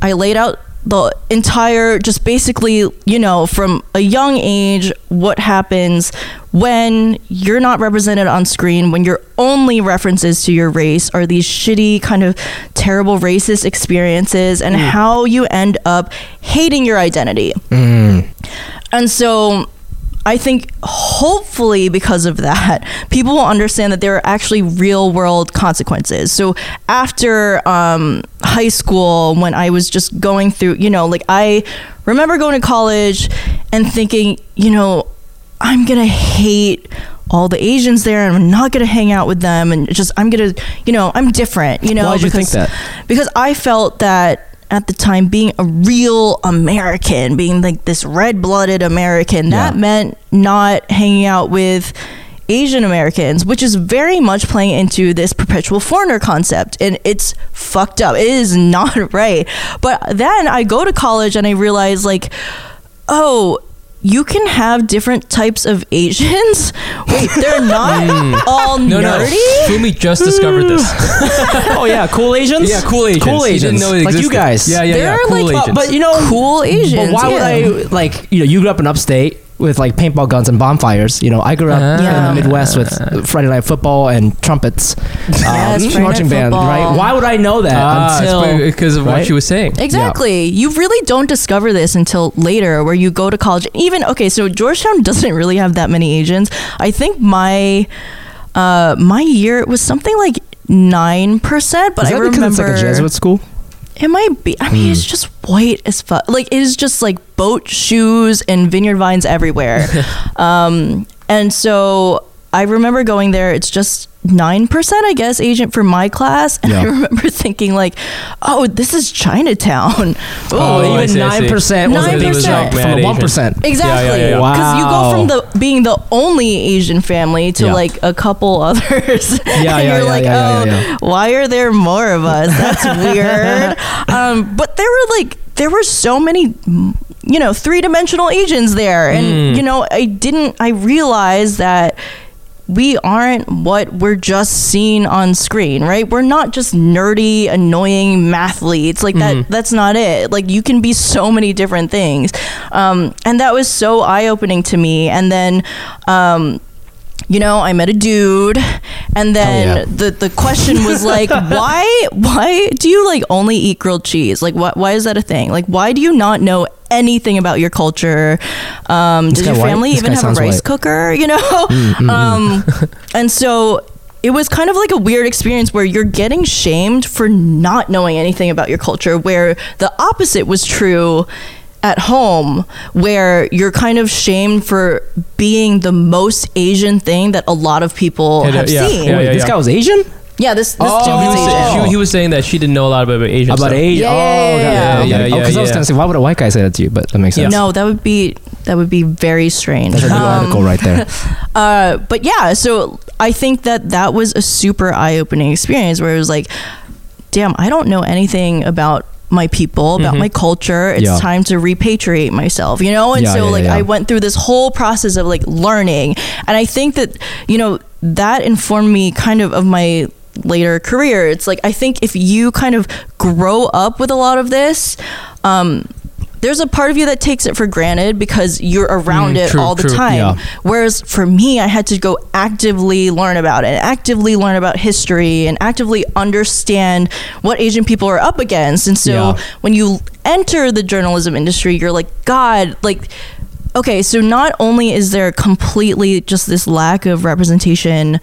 I laid out the entire, just basically, you know, from a young age, what happens when you're not represented on screen, when your only references to your race are these shitty, kind of terrible racist experiences, and mm. how you end up hating your identity. Mm. And so I think hopefully because of that, people will understand that there are actually real world consequences. So after um, high school, when I was just going through, you know, like I remember going to college and thinking, you know, I'm going to hate all the Asians there and I'm not going to hang out with them and just I'm going to, you know, I'm different, you know. Why'd you think because- that? Because I felt that at the time being a real American, being like this red blooded American, that Yeah. meant not hanging out with Asian Americans, which is very much playing into this perpetual foreigner concept. And it's fucked up. It is <laughs> not right. But then I go to college and I realize, like, oh, you can have different types of Asians. <laughs> Wait, they're not hmm. all No, no. nerdy? Fumi just discovered this. Hmm. <laughs> oh yeah, cool Asians. yeah, cool Asians. Cool Asians. didn't know it like you guys. Yeah, yeah, yeah. They're Cool like- Asians. But you know, Cool Asians. But why would. I like you know? You grew up in upstate with like paintball guns and bonfires. You know, I grew up Yeah. in the Midwest with Friday night football and trumpets, <laughs> um, Yes, Friday marching band. Right? Why would I know that ah, until? because of what right? she was saying. Exactly. You really don't discover this until later, where you go to college. Even okay, so Georgetown <laughs> doesn't really have that many Asians. I think my uh, my year it was something like nine percent, but Is I that because remember it's like a Jesuit school? It might be. I mean, it's just white as fuck. Like it is just like boat shoes and vineyard vines everywhere. <laughs> um, and so I remember going there. It's just nine percent, I guess, agent for my class. And I remember <laughs> thinking like, oh, this is Chinatown. <laughs> Oh, Oh, even see, nine percent was 9%. jump from the one Asian. percent. Exactly. Yeah, yeah, yeah, yeah. Because you go from the being the only Asian family to Yeah. like a couple <laughs> others. Yeah, and yeah, you're yeah, like, yeah, yeah, oh, yeah. why are there more of us? That's weird. um, but there were like there were so many you know, three dimensional Asians there. And Mm. you know, I didn't I realized that we aren't what we're just seeing on screen, right? We're not just nerdy, annoying mathletes. Like that that's not it. Like you can be so many different things. Um, and that was so eye-opening to me. And then um, you know, I met a dude, and then Oh, yeah. the the question was like, <laughs> why why do you like only eat grilled cheese? Like, why why is that a thing? Like, why do you not know anything about your culture? Um, does your family even have a rice white. cooker? <laughs> You know, um, <laughs> and so. It was kind of like a weird experience where you're getting shamed for not knowing anything about your culture, where the opposite was true at home where you're kind of shamed for being the most Asian thing that a lot of people Yeah, have yeah, seen. yeah, Wait, yeah, this yeah. guy was Asian. Yeah, this this Oh, dude He was was, Asian. saying, she, he was saying that she didn't know a lot about Asian About stuff. Asian. Yeah, oh, yeah, okay, yeah, okay, yeah, okay. yeah, Oh, because I was yeah. gonna say, why would a white guy say that to you? But that makes sense. No, that would be that would be very strange. That's a new Um, article right there. <laughs> Uh, but yeah, so I think that that was a super eye-opening experience where it was like, damn, I don't know anything about my people, about my culture. It's Yeah. time to repatriate myself, you know? And Yeah, so yeah, like. I went through this whole process of like learning. And I think that, you know, that informed me kind of of my later career. It's like I think if you kind of grow up with a lot of this, um there's a part of you that takes it for granted because you're around Mm, it true, all the true. time. Yeah. Whereas for me, I had to go actively learn about it, actively learn about history, and actively understand what Asian people are up against. And so Yeah. when you enter the journalism industry, you're like, God, like, okay, so not only is there completely just this lack of representation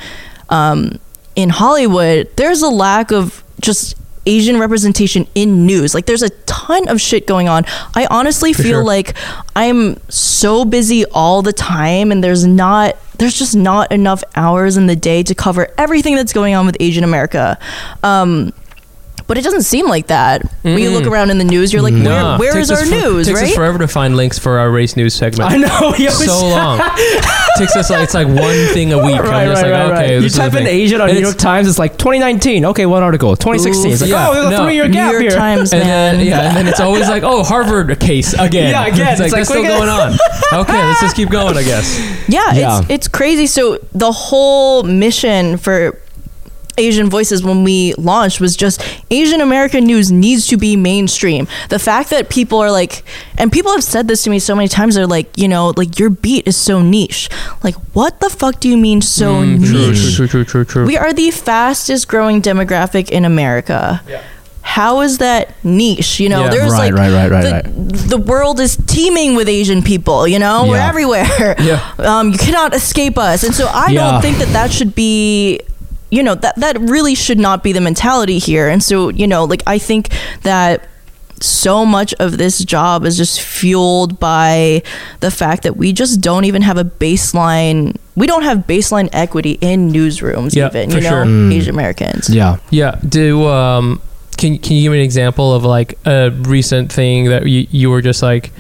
um, in Hollywood, there's a lack of just Asian representation in news. Like there's a ton of shit going on. I honestly For feel sure. like I'm so busy all the time and there's not there's just not enough hours in the day to cover everything that's going on with Asian America. Um but it doesn't seem like that. When you look mm. around in the news, you're like, Nah, where, where takes is us our for- news, Takes right? us forever to find links for our race news segment. I know. <laughs> he always- so long. takes us like it's like one thing a week. <laughs> Right, I'm just right, like, right, right. You type in. Asian on New York Times, it's like 2019. Okay, one article. 2016. It's like, Yeah, oh, there's a no. three-year New York here. Times, <laughs> And man. then, yeah, and then it's always like, oh, Harvard case again. Yeah, again. It's like, It's like, that's still going on. Okay, let's just keep going, I guess. Yeah, Yeah. it's it's crazy. So the whole mission for Asian Voices when we launched was just Asian American news needs to be mainstream. The fact that people are like, and people have said this to me so many times, they're like, you know, like your beat is so niche. Like, what the fuck do you mean so Mm, niche? true, true, true, true. We are the fastest growing demographic in America. How is that niche? You know, Yeah. there's Right, like right, right, right, the, right. the world is teeming with Asian people. You know, we're everywhere. Yeah. Um, you cannot escape us, and so I Yeah. don't think that that should be. You know that that really should not be the mentality here, and so you know, like I think that so much of this job is just fueled by the fact that we just don't even have a baseline we don't have baseline equity in newsrooms Yeah, even you know sure. Mm. asian americans Yeah. Yeah. Do um can can you give me an example of like a recent thing that you, you were just like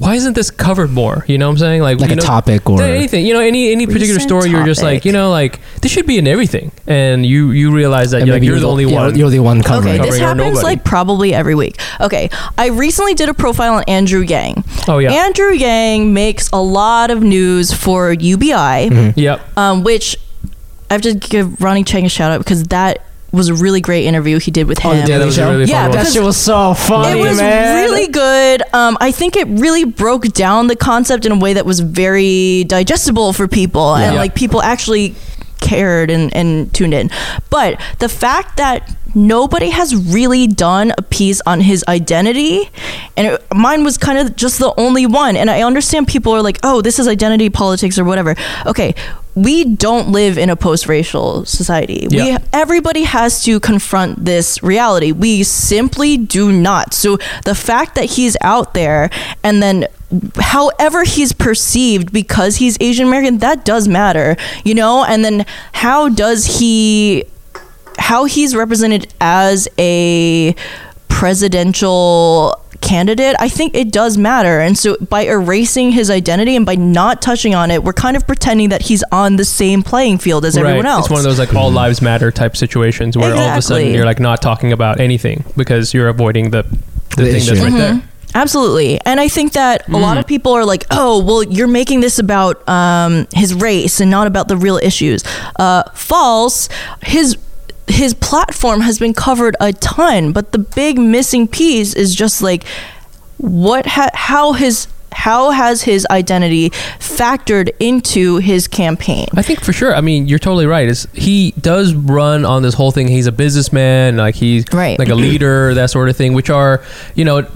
why isn't this covered more? You know what I'm saying? Like, like a know, topic or anything. You know, any any particular Recent story, you're just like, you know, like this should be in everything, and you you realize that you're, like, maybe you're the only yeah, one. You're the one covering. Okay, it. this happens nobody. like probably every week. Okay, I recently did a profile on Andrew Yang. oh yeah, Andrew Yang makes a lot of news for UBI, Mhm. yep. um, which I have to give Ronny Chieng a shout out because that was a really great interview he did with him. Oh, the Yeah, that was Show? really Yeah. That because shit was so funny, it was man. really good. Um, I think it really broke down the concept in a way that was very digestible for people, and like people actually cared and, and tuned in. But the fact that nobody has really done a piece on his identity, and it, mine was kind of just the only one. And I understand people are like, "Oh, this is identity politics or whatever." Okay, we don't live in a post-racial society. Yeah. We everybody has to confront this reality. We simply do not. So the fact that he's out there and then however he's perceived because he's Asian American, that does matter, you know? And then how does he how he's represented as a presidential candidate, I think it does matter. And so by erasing his identity and by not touching on it, we're kind of pretending that he's on the same playing field as everyone else. It's one of those like all lives matter type situations where all of a sudden you're like not talking about anything because you're avoiding the the, The thing issue. that's right Mhm. there. Absolutely. And I think that a Mm. lot of people are like, oh, well, you're making this about um, his race and not about the real issues. Uh, false. His his platform has been covered a ton, but the big missing piece is just like what ha- how his how has his identity factored into his campaign? I think for sure. I mean, you're totally right. Is he does run on this whole thing? He's a businessman, like he's Right. like a <clears throat> leader, that sort of thing. Which are, you know,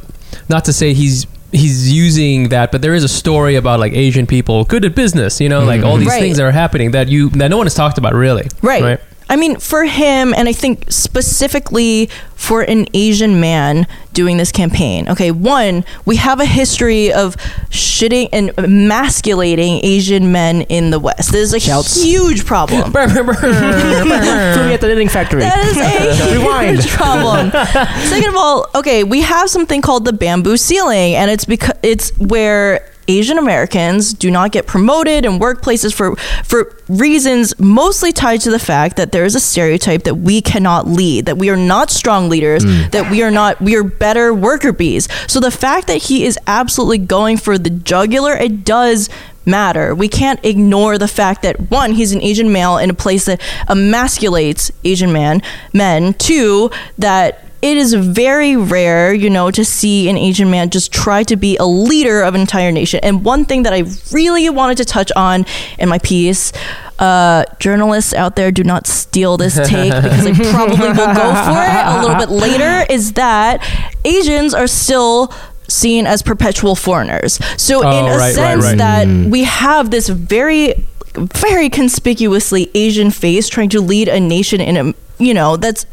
not to say he's he's using that, but there is a story about like Asian people good at business. You know, like all mm-hmm. these Right. things that are happening that you that no one has talked about really. Right. Right. I mean, for him, and I think specifically for an Asian man doing this campaign, okay, one, we have a history of shitting and emasculating Asian men in the West. This is a Shouts. huge problem. <laughs> Fumi at the knitting factory. That is a <laughs> Rewind. huge problem. <laughs> Second of all, okay, we have something called the bamboo ceiling, and it's because it's where Asian Americans do not get promoted in workplaces for for reasons mostly tied to the fact that there is a stereotype that we cannot lead, that we are not strong leaders, hmm. that we are not we are better worker bees. So the fact that he is absolutely going for the jugular, it does matter. We can't ignore the fact that one, he's an Asian male in a place that emasculates Asian man men. Two, that it is very rare, you know, to see an Asian man just try to be a leader of an entire nation. And one thing that I really wanted to touch on in my piece, uh, journalists out there do not steal this take <laughs> because they probably will go for it a little bit <laughs> later, is that Asians are still seen as perpetual foreigners. So Oh, in a right, right, sense right. that we have this very very conspicuously Asian face trying to lead a nation in a you know that's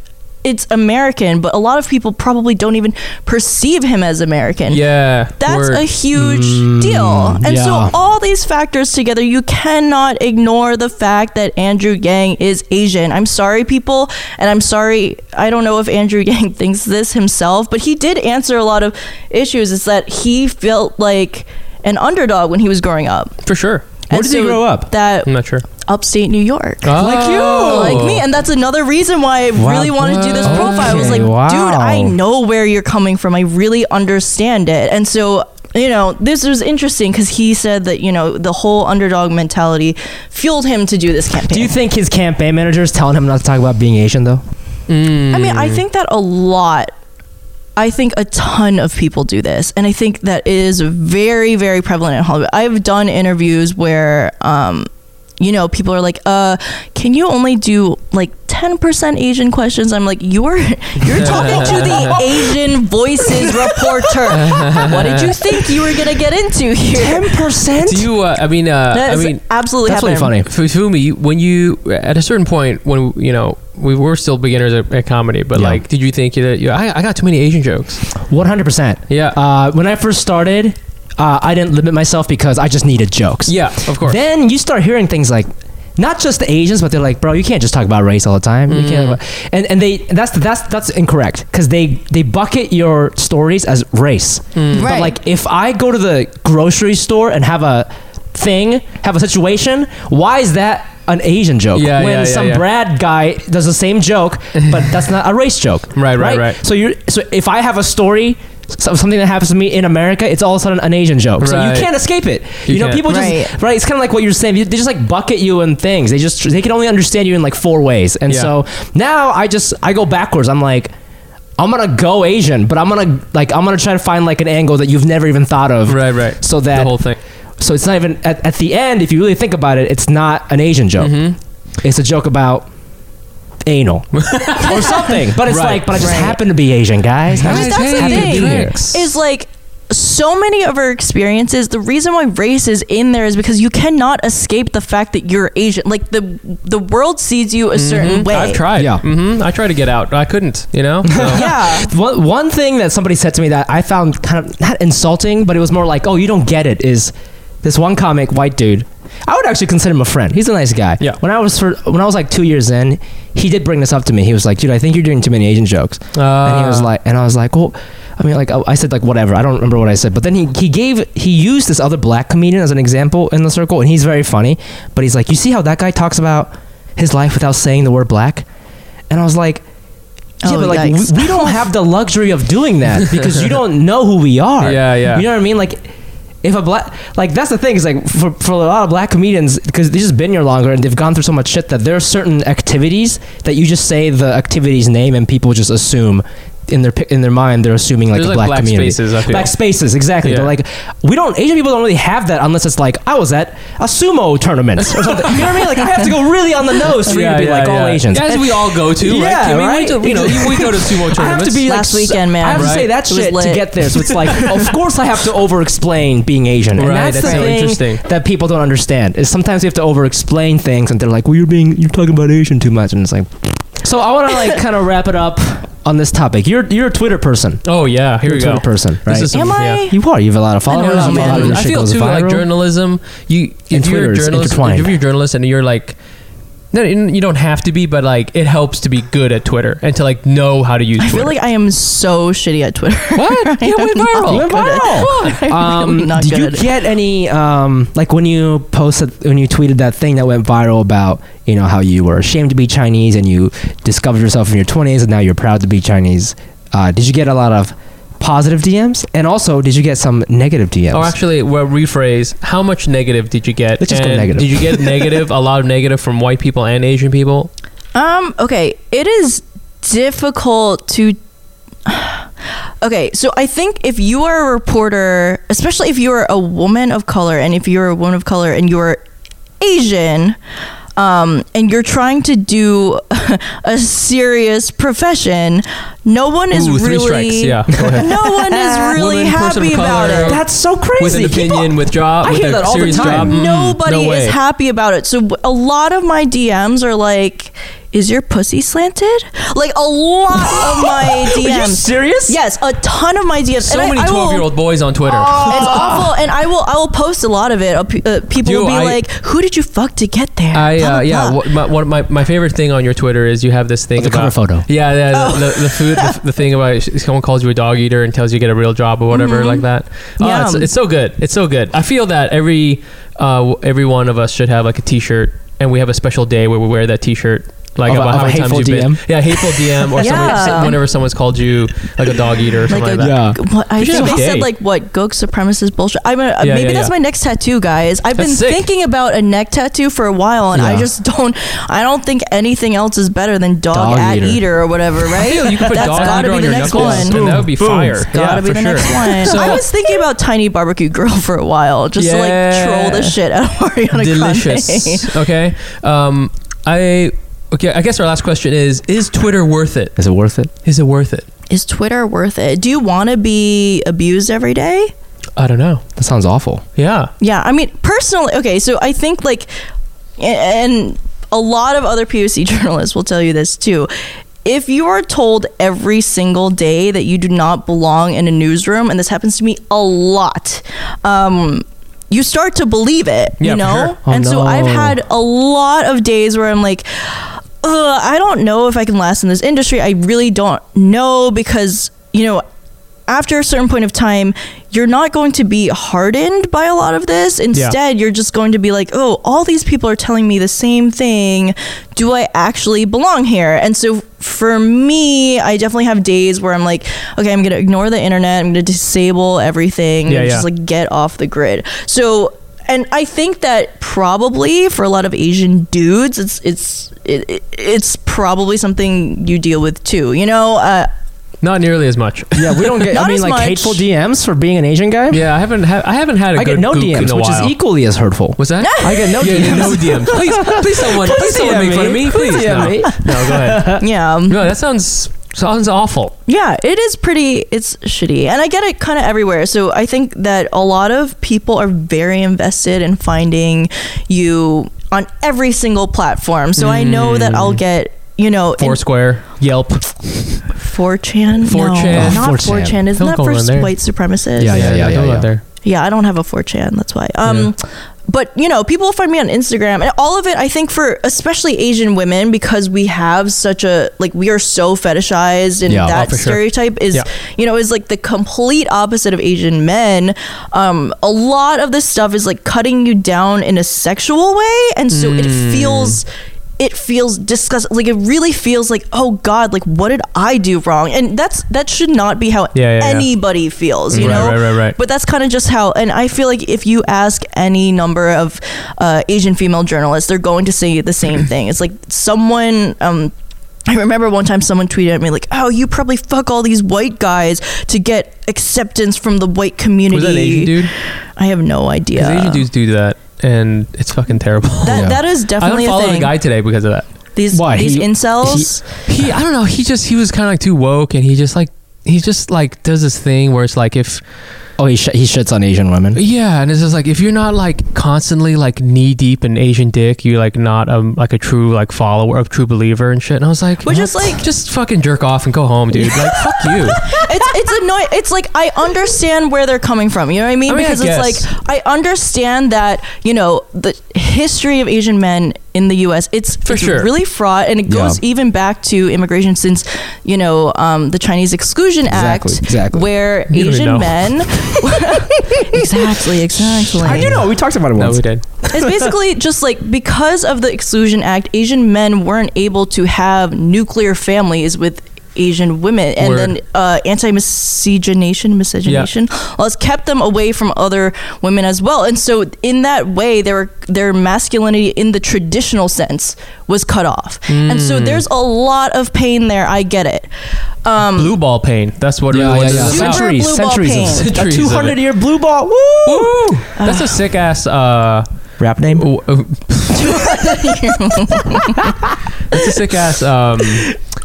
it's American, but a lot of people probably don't even perceive him as American. Yeah. That's a huge Mm, deal. And yeah. so all these factors together, you cannot ignore the fact that Andrew Yang is Asian. I'm sorry, people, and I'm sorry. I don't know if Andrew <laughs> Yang thinks this himself, but he did answer a lot of issues. Is that he felt like an underdog when he was growing up. for sure. Where And did he so grow up? That I'm not sure. upstate New York. Like you. Like me, and that's another reason why I Wow. really wanted to do this profile. I was like, wow. dude, I know where you're coming from. I really understand it. And so, you know, this was interesting because he said that, you know, the whole underdog mentality fueled him to do this campaign. Do you think his campaign manager is telling him not to talk about being Asian though? Mm. I mean, I think that a lot. I think a ton of people do this, and I think that is very, very prevalent in Hollywood. I've done interviews where, um, you know, people are like, "Uh, can you only do like ten percent Asian questions?" I'm like, "You're <laughs> you're talking to the <laughs> Asian Voices reporter. what did you think you were gonna get into here?" 10%? Do you? Uh, I mean, uh, That I mean, absolutely That's really happening. funny. Fumi, when you at a certain point when you know we were still beginners at, at comedy, but Yeah. like, did you think that you, I, I got too many Asian jokes? One hundred percent. Yeah, Uh, when I first started, uh, I didn't limit myself because I just needed jokes. yeah, of course. Then you start hearing things like, not just the Asians, but they're like, bro, you can't just talk about race all the time. You can't, and and they that's that's that's incorrect because they they bucket your stories as race. But Right. like, if I go to the grocery store and have a thing, have a situation, why is that? An Asian joke Yeah, when yeah, yeah, some yeah. Brad guy does the same joke, but that's not a race joke. <laughs> Right, right, right. So you're so if I have a story, so- something that happens to me in America, it's all of a sudden an Asian joke. So you can't escape it. You, You know, can't. people just Right. right. It's kind of like what you're saying. They just like bucket you in things. They just they can only understand you in like four ways. And Yeah. so now I just I go backwards. I'm like. I'm gonna go Asian, but I'm gonna like I'm gonna try to find like an angle that you've never even thought of. Right, right. So that the whole thing. so it's not even at, at the end. If you really think about it, it's not an Asian joke. Mm-hmm. It's a joke about anal <laughs> or something. But it's Right. like, but I just Right. happen to be Asian, guys. I But just that's the happen to be thing here. Is like so many of our experiences the reason why race is in there is because you cannot escape the fact that you're asian like the the world sees you a certain way Mm-hmm. I've tried. Yeah. hmm I tried to get out. I couldn't. You know. So. <laughs> yeah One, one thing that somebody said to me that I found kind of not insulting, but it was more like, oh, you don't get it, is this one comic, white dude. I would actually consider him a friend. He's a nice guy. Yeah. When I was for when I was like two years in, he did bring this up to me. He was like, dude, I think you're doing too many Asian jokes. and he was Ah. like, and I was like, well, I mean, like, I said like whatever. I don't remember what I said, but then he he gave he used this other black comedian as an example in the circle, and he's very funny. But he's like, you see how that guy talks about his life without saying the word black, and I was like. Yeah, Oh, but like we, we don't have the luxury of doing that because you <laughs> don't know who we are. Yeah, yeah. You know what I mean? Like, if a black, like that's the thing is like for for a lot of black comedians because they've just been here longer and they've gone through so much shit that there are certain activities that you just say the activity's name and people just assume in their in their mind they're assuming like There's, a like, black, black community. spaces, I feel. Black spaces, exactly. Yeah. But like we don't Asian people don't really have that unless it's like I was at a sumo tournament or something. you know what I mean? Like I have to go really on the nose for you to be like all Asians. As we all go to, Yeah, right? Kimmy? right? We, you know, we go to <laughs> sumo tournaments. I have to be like, Last so- weekend, man. I have to say Right. that It was shit to get there. So it's like, <laughs> of course, I have to over-explain being Asian, and Right, that's, that's the so thing interesting. that people don't understand. Is sometimes we have to over-explain things, and they're like, "Well, you're being, you're talking about Asian too much," and it's like. So I want to like <laughs> kind of wrap it up on this topic. You're you're a Twitter person. Oh yeah, here You're we a go. Twitter person, right? This Am I? yeah. you are. You have a lot of followers. know, you man. a lot of your I feel goes too like journalism. You if you're a journalist, if you're a journalist and you're like, no, you don't have to be, but like it helps to be good at Twitter and to like know how to use. i feel like i am so shitty at twitter what? <laughs> You went viral. Went good at- viral. I'm <laughs> Um, not did good you get any um, like when you posted when you tweeted that thing that went viral about you know how you were ashamed to be Chinese and you discovered yourself in your twenties and now you're proud to be Chinese? Uh, did you get a lot of positive DMs and also did you get some negative DMs? Oh, actually, well, rephrase. How much negative did you get? Let's just go And negative. Did you get <laughs> negative? a lot of negative from white people and Asian people. Um, okay, it is difficult to <sighs> Okay, so I think if you are a reporter, especially if you are a woman of color and if you're a woman of color and you're Asian, um, and you're trying to do <laughs> a serious profession, no one is Ooh, three really strikes. Yeah, <laughs> no one is <laughs> really Woman, happy about it. That's so crazy. with an People- opinion, with job, I with hear a that all the serious time. job. Mm, Nobody no is happy about it. So a lot of my DMs are like, "Is your pussy slanted?" Like a lot <laughs> of my DMs. Are you DMs. serious? Yes, a ton of my DMs. So And many twelve-year-old boys on Twitter. It's <laughs> awful, and I will I will post a lot of it. Uh, uh, people Dude, will be I- like, "Who did you fuck to get there?" I uh, blah, yeah, blah. my, one my, my favorite thing on your Twitter is you have this thing Oh, the about cover photo. Yeah, yeah, the, the, the food, the, the thing about someone calls you a dog eater and tells you to get a real job or whatever like that. Oh, Yeah. it's, it's so good. It's so good. I feel that every uh, every one of us should have like a T-shirt, and we have a special day where we wear that T-shirt. Like Of a- about of how many times you've been, DM? yeah, hateful DM, or Yeah. somebody, whenever someone's called you like a dog eater or something like, Like a- that. Yeah. What, I think they said like what gook supremacist bullshit. I'm a, uh, Yeah, maybe yeah, that's my next tattoo, guys. I've That's been sick. thinking about a neck tattoo for a while, and I just don't. I don't think anything else is better than dog, Dog at eater. eater. or whatever, right? I feel you could put That's dog gotta eater be on the next knuckles, one. and that would be Boom. fire. Gotta yeah, be the sure. next one. <laughs> So- I was thinking about tiny barbecue girl for a while, just to like troll the shit out of <laughs> Ariana delicious. Grande. okay. Um, I okay. I guess our last question is: Is Twitter worth it? Is it worth it? Is it worth it? Is Twitter worth it? Do you want to be abused every day? I don't know. That sounds awful. Yeah. Yeah, I mean, personally, okay, so I think like, and a lot of other POC <laughs> journalists will tell you this too. If you are told every single day that you do not belong in a newsroom, and this happens to me a lot, um, you start to believe it, Yeah, you know? sure. Oh, and so. I've had a lot of days where I'm like, Ugh, I don't know if I can last in this industry. I really don't know because, you know, after a certain point of time, you're not going to be hardened by a lot of this. Instead, you're just going to be like, oh, all these people are telling me the same thing. Do I actually belong here? And so for me, I definitely have days where I'm like, okay, I'm going to ignore the internet. I'm going to disable everything. Yeah, and yeah. Just like get off the grid. So, and I think that probably for a lot of Asian dudes, it's it's it, it- it's probably something you deal with too. You know, uh, Not nearly as much. Yeah, we don't get. I <laughs> Not mean, as like much. hateful DMs for being an Asian guy. Yeah, I haven't. Ha- I haven't had a I good get no gook in DMs, a which while. is equally as hurtful. What's that? <laughs> I get no yeah, DMs. no DMs. <laughs> Please, please, someone, please, someone DM make fun of me. Please Please, DM no. me. no, go ahead. yeah. No, that sounds sounds awful. Yeah, it is pretty. It's shitty, and I get it kind of everywhere. So I think that a lot of people are very invested in finding you on every single platform. So I know that I'll get. You know, in Foursquare, Yelp. 4chan. 4chan. no, not 4chan. 4chan. Isn't Don't that for white supremacists? Yeah, yeah, yeah, don't go yeah. out. Yeah, I don't have a 4chan. That's why. Um, but you know, people find me on Instagram, and all of it. I think for especially Asian women, because we have such a like we are so fetishized, and Yeah. that Oh, sure. stereotype is Yeah. you know is like the complete opposite of Asian men. Um, a lot of this stuff is like cutting you down in a sexual way, and so it Mm. feels. It feels disgusting. Like it really feels like, oh God, like what did I do wrong? And that's that should not be how Yeah, yeah, yeah. anybody feels, you Right, know. right, right, right. But that's kind of just how, and I feel like if you ask any number of uh, Asian female journalists, they're going to say the same thing. It's like someone. Um, I remember one time someone tweeted at me like, "Oh, you probably fuck all these white guys to get acceptance from the white community." Was that an Asian dude? I have no idea. Asian dudes do that, and it's fucking terrible. That Yeah. that is I definitely a unfollowed thing. a guy today because of that. These Why? these He- incels. He, I don't know. He just he was kind of like too woke, and he just like he just like does this thing where it's like if Oh, he, sh- he shits on Asian women. yeah, and it's just like if you're not like constantly like knee deep in Asian dick, you're like not um like a true like follower, a true believer and shit. And I was like, Which is what? like- just fucking jerk off and go home, dude. <laughs> Like fuck you. it's it's annoying. It's like I understand where they're coming from. You know what I mean? I mean, I because it's guess. like I understand that you know the history of Asian men in the U.S. It's For it's sure. really fraught, and it goes Yeah. even back to immigration since you know um, the Chinese Exclusion Exactly, Act, exactly. where You don't know. Asian men. <laughs> exactly, exactly. I do know. We talked about it No, once. we did. It's basically <laughs> just like because of the Exclusion Act, Asian men weren't able to have nuclear families with Asian women, and Word. then uh, anti-miscegenation, miscegenation, laws kept them away from other women as well. And so, in that way, their their masculinity in the traditional sense was cut off. And so, Mm. there's a lot of pain there. I get it. Um, Blue ball pain. That's what it Yeah, yeah, was. yeah. Super Centuries, blue ball centuries pain. of a Centuries of 200 year blue ball. Woo! Woo! That's a sick ass. Uh, Rap name? w- uh, <laughs> <laughs> That's a sick ass. Um,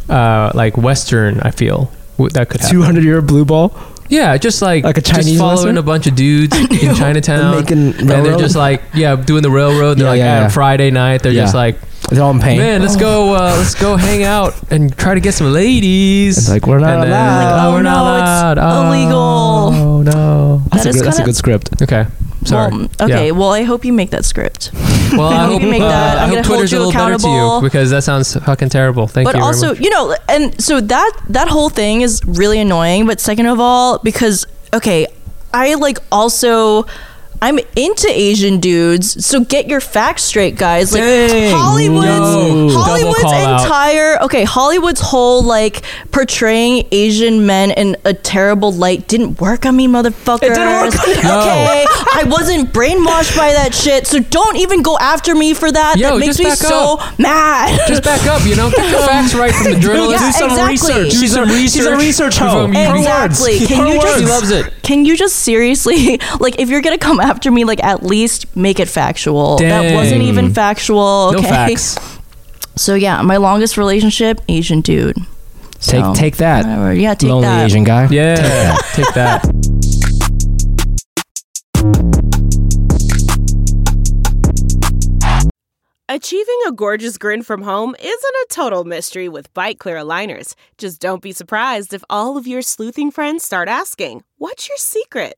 uh, like Western. I feel that could happen. 200 year blue ball. Yeah, just like Like a just Chinese following Western? a bunch of dudes <laughs> in Chinatown, Making and they're just like yeah, doing the railroad. They're Yeah, like yeah, at yeah. Friday night. They're just like, They're all in pain. man, let's go, uh, <sighs> let's go hang out and try to get some ladies. It's like, we're not And then, allowed. Like, oh, Oh, we're not no, it's allowed. illegal. Oh no. That's, That a good, that's a good script. Okay. Sorry. Well, okay. Yeah. Well, I hope you make that script. Well, <laughs> I hope hope, you make uh, that. I I'm hope gonna hold Twitter's a little better to you because that sounds fucking terrible. Thank but you. very also you know and so that that whole thing is really annoying but second of all because okay i like also I'm into Asian dudes, so get your facts straight, guys. Like Dang. Hollywood's Yo. Hollywood's Double call out. entire okay, Hollywood's whole like portraying Asian men in a terrible light didn't work on me, motherfuckers. It didn't work on you. Okay, I wasn't brainwashed by that shit, so don't even go after me for that. Yo, that makes me back so mad. just back up, you know, get your <laughs> facts right from the journalist. Yeah, do some exactly. research. Do some a, She's a research. research hoe. From you. Her Exactly. words. Can Her you just- She loves it. Can you just seriously, <laughs> like, if you're gonna come after me, like, at least make it factual. That wasn't even factual. No Okay. facts. <laughs> So yeah, my longest relationship, Asian dude. Take So, take that, Whatever. Yeah, take lonely that. Asian guy. Yeah, <laughs> take that. Achieving a gorgeous grin from home isn't a total mystery with Byte Clear aligners. Just don't be surprised if all of your sleuthing friends start asking, What's your secret?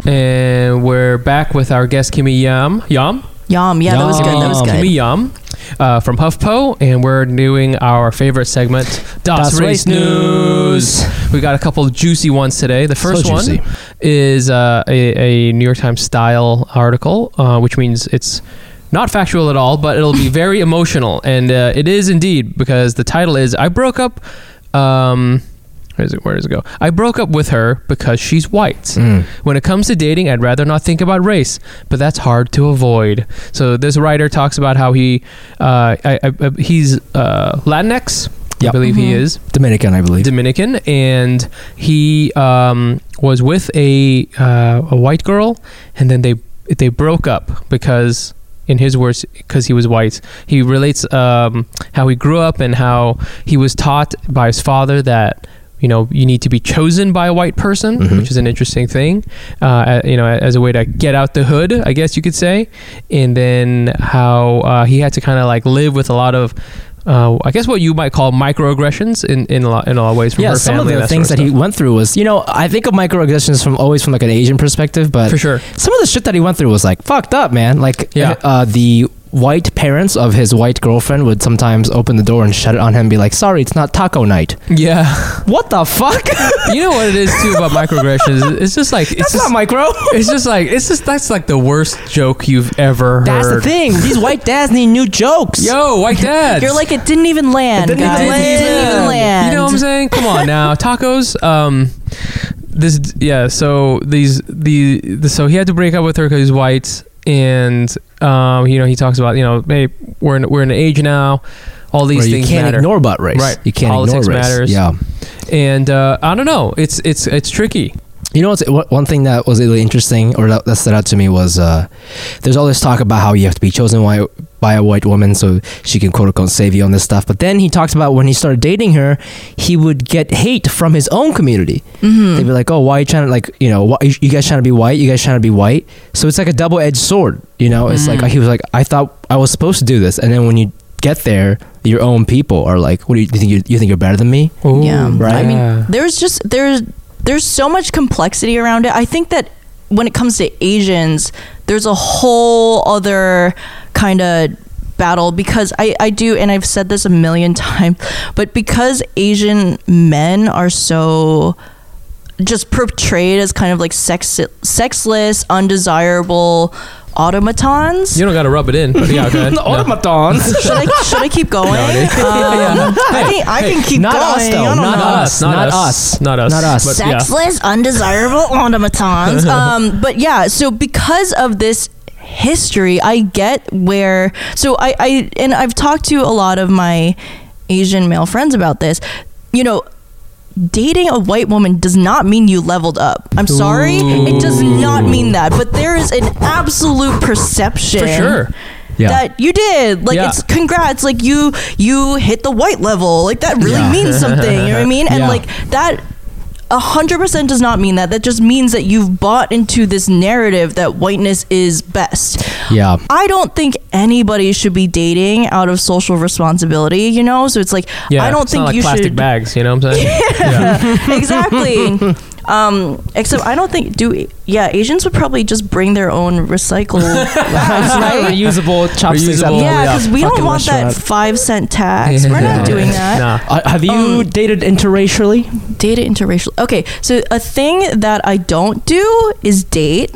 And we're back with our guest Kimmy Yam. Yam? Yum. Yeah, that was good. That was good. Kimmy Yam uh, from HuffPo, and we're doing our favorite segment, Das, Das Race Race News. We got a couple of juicy ones today. The first one juicy. is uh, a, a New York Times style article, uh, which means it's not factual at all, but it'll be very emotional, and uh, it is indeed because the title is "I broke up." Um, where is it? Where does it go? I broke up with her because she's white. Mm. When it comes to dating, I'd rather not think about race, but that's hard to avoid. So this writer talks about how he uh, I, I, I- he's uh, Latinx. I Yep. believe he is Dominican, I believe. Dominican, and he um, was with a uh, a white girl, and then they they broke up because. In his words, because he was white, he relates um, how he grew up and how he was taught by his father that you know you need to be chosen by a white person, Mhm. which is an interesting thing. Uh, you know, as a way to get out the hood, I guess you could say. And then how uh, he had to kind of like live with a lot of. Uh, I guess what you might call microaggressions in, in a lot in a lot of ways from yeah, her some of the things sort that of he went through was, you know, I think of microaggressions from always from like an Asian perspective, but for sure. some of the shit that he went through was like fucked up, man. Like, Yeah. uh, the white parents of his white girlfriend would sometimes open the door and shut it on him and be like, sorry, it's not taco night. Yeah, What the fuck? you know what it is too about microaggressions. It's just like it's That's just not micro. it's just like it's just that's like the worst joke you've ever heard. That's the thing. These white dads need new jokes. Yo, white dads. You're like, it didn't even land, It didn't guys. even It didn't even land. land. You know what I'm saying? Come on now, <laughs> tacos. Um, this yeah. So these the, the so he had to break up with her because he's white, and um, you know he talks about you know hey we're in, we're in an age now, all these Where you can't matter, ignore butt race. Right. You can't Politics ignore race. matters. Yeah. and uh, I don't know. It's it's it's tricky. You know what's what- one thing that was really interesting or that, that stood out to me was uh, there's all this talk about how you have to be chosen by, by a white woman so she can quote unquote save you on this stuff. But then he talks about when he started dating her, he would get hate from his own community. Mm-hmm. They'd be like, "Oh, why are you trying to like you know why, you guys trying to be white? You guys trying to be white?" So it's like a double edged sword. You know, it's Mm. like he was like, "I thought I was supposed to do this," and then when you get there, your own people are like, "What do you, you think? You, you think you're better than me?" Yeah. Right. I mean, there's just there's there's so much complexity around it. I think that when it comes to Asians, there's a whole other kind of battle because I, I do and I've said this a million <laughs> times, but because Asian men are so just portrayed as kind of like sex sexless, undesirable automatons. You don't got to rub it in, but yeah, go <laughs> ahead. No. automatons. <laughs> should I should I keep going? No, dude. Um, <laughs> I think I can keep Not going. us, though. I don't Not know. us. Not us. Not us. Not us. But yeah. sexless, undesirable automatons. um, but yeah, so because of this history, I get where. So I, I and I've talked to a lot of my Asian male friends about this. You know. Dating a white woman does not mean you leveled up. I'm sorry. It does not mean that. But there is an absolute perception For sure. Yeah. that you did. Like Yeah. it's congrats. Like you you hit the white level. Like that really Yeah. means something. You know what I mean? <laughs> And Yeah. like that a hundred percent does not mean that. That just means that you've bought into this narrative that whiteness is best. yeah. I don't think anybody should be dating out of social responsibility, you know? So it's like Yeah, I don't it's think not like you plastic should bags. You know what I'm saying? <laughs> Yeah. exactly. <laughs> Um, except I don't think do yeah Asians would probably just bring their own recycled <laughs> bags, right? <laughs> Reusable chopsticks. Reusable. Yeah, because we don't want that five cent tax. We're not doing that. Nah. Uh, have you Um, dated interracially? Dated interracial. Okay, so a thing that I don't do is date.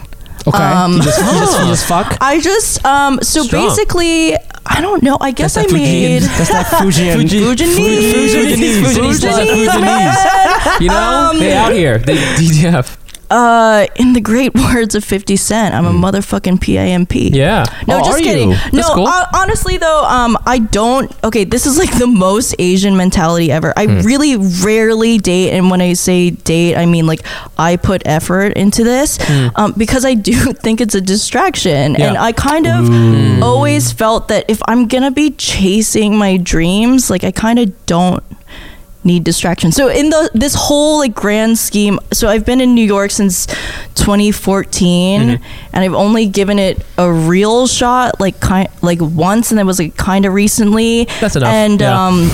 Okay. Um, you, just, you, just, you just <laughs> fuck? I just um so Strong. basically I don't know. I guess I made That's that <laughs> Fujian. Fujianese. Fujianese. Fujianese. You know, Um, they out here. They <laughs> DDF. Uh, in the great <laughs> words of 50 Cent, I'm a motherfucking PIMP. Yeah. No, Oh, just kidding. you? No, cool. uh, honestly though, um, I don't. Okay, this is like <laughs> the most Asian mentality ever. I Hmm. really rarely date, and when I say date, I mean like I put effort into this um, because I do <laughs> think it's a distraction, Hmm. Yeah. and I kind of always felt that if I'm gonna be chasing my dreams, like I kind of don't need distraction. So in the this whole like grand scheme, so I've been in New York since 2014 Mm-hmm. and I've only given it a real shot like kind like once and that was like kind of recently. That's enough, And yeah. um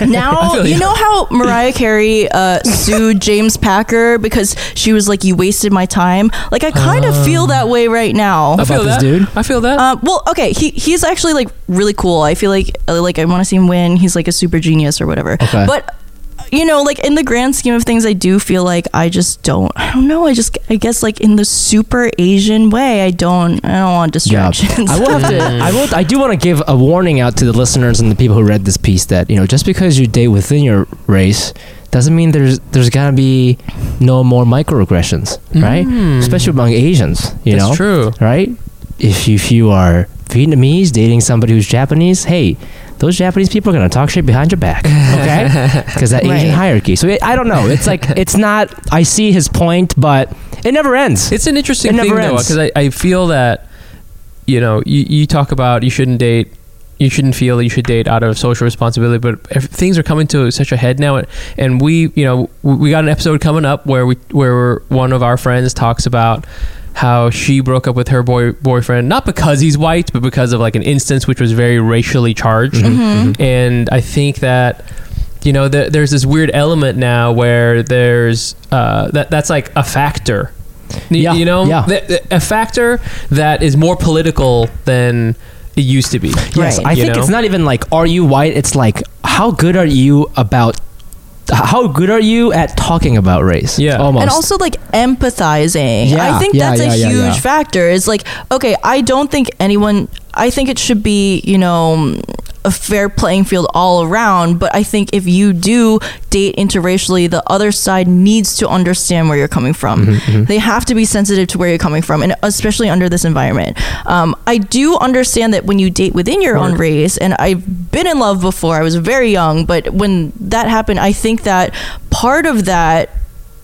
<laughs> now you you. know how Mariah Carey uh sued James Packer because she was like you wasted my time? Like I kind of feel that way right now. I feel this that. dude? I feel that. Uh, well, okay, he he's actually like really cool. I feel like uh, like I want to see him win. He's like a super genius or whatever. Okay. But you know, like in the grand scheme of things, I do feel like I just don't. I don't know. I just I guess like in the super Asian way, I don't. I don't want distractions. Yeah. I will have to. I will. I do want to give a warning out to the listeners and the people who read this piece that you know, just because you date within your race doesn't mean there's there's gotta be no more microaggressions, mm. right? Especially among Asians, you know. That's know, true. right? If you, if you are Vietnamese dating somebody who's Japanese, hey, those Japanese people are gonna talk shit behind your back, okay? <laughs> Because that Asian Right. hierarchy. So it, I don't know. It's like it's not. I see his point, but it never ends. It's an interesting It never thing though, ends. because I, I feel that you know you, you talk about you shouldn't date, you shouldn't feel that you should date out of social responsibility, but if things are coming to such a head now, and, and we you know we we got an episode coming up where we where one of our friends talks about how she broke up with her boy boyfriend not because he's white but because of like an instance which was very racially charged Mm-hmm. and i think that you know th- there's this weird element now where there's uh, that that's like a factor Y- Yeah, you know yeah. Th- th- a factor that is more political than it used to be Yes, Right. I think know? it's not even like are you white? It's like how good are you about how good are you at talking about race? Yeah. almost. and also like empathizing. Yeah, I think yeah, that's yeah, a yeah, huge yeah. factor. It's like, okay, I don't think anyone I think it should be, you know, a fair playing field all around, but I think if you do date interracially, the other side needs to understand where you're coming from. Mm-hmm, They have to be sensitive to where you're coming from, and especially under this environment. Um, I do understand that when you date within your own race, and I've been in love before, I was very young, but when that happened, I think that part of that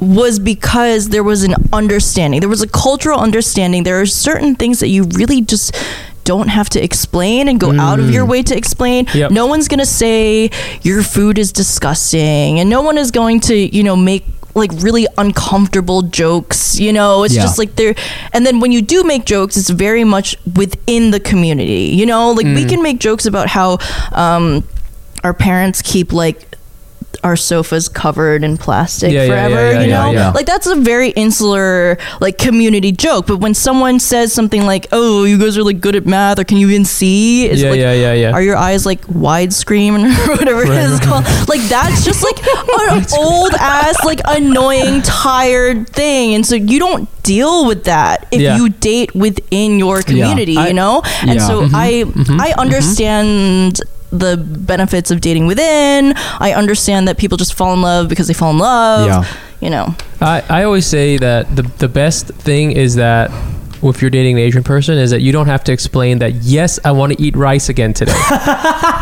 was because there was an understanding. There was a cultural understanding. There are certain things that you really just don't have to explain and go out of your way to explain. Yep. No one's going to say your food is disgusting and no one is going to, you know, make like really uncomfortable jokes, you know. It's Yeah. just like they're and then when you do make jokes, it's very much within the community. You know, like we can make jokes about how um our parents keep like our sofas covered in plastic Yeah, yeah, yeah, forever, yeah, you know? Like that's a very insular like community joke. But when someone says something like, "Oh, you guys are like good at math," or "Can you even see?" It's yeah like, yeah yeah yeah Are your eyes like widescreen or <laughs> whatever it is called? Like that's just like an <laughs> old ass, like annoying, tired thing, and so you don't deal with that if you date within your community, I- you know. And so mm-hmm. I mm-hmm. I mm-hmm. understand the benefits of dating within. I understand that people just fall in love because they fall in love. Yeah. You know. I, I always say that the the best thing is that if you're dating an Asian person is that you don't have to explain that yes I want to eat rice again today <laughs>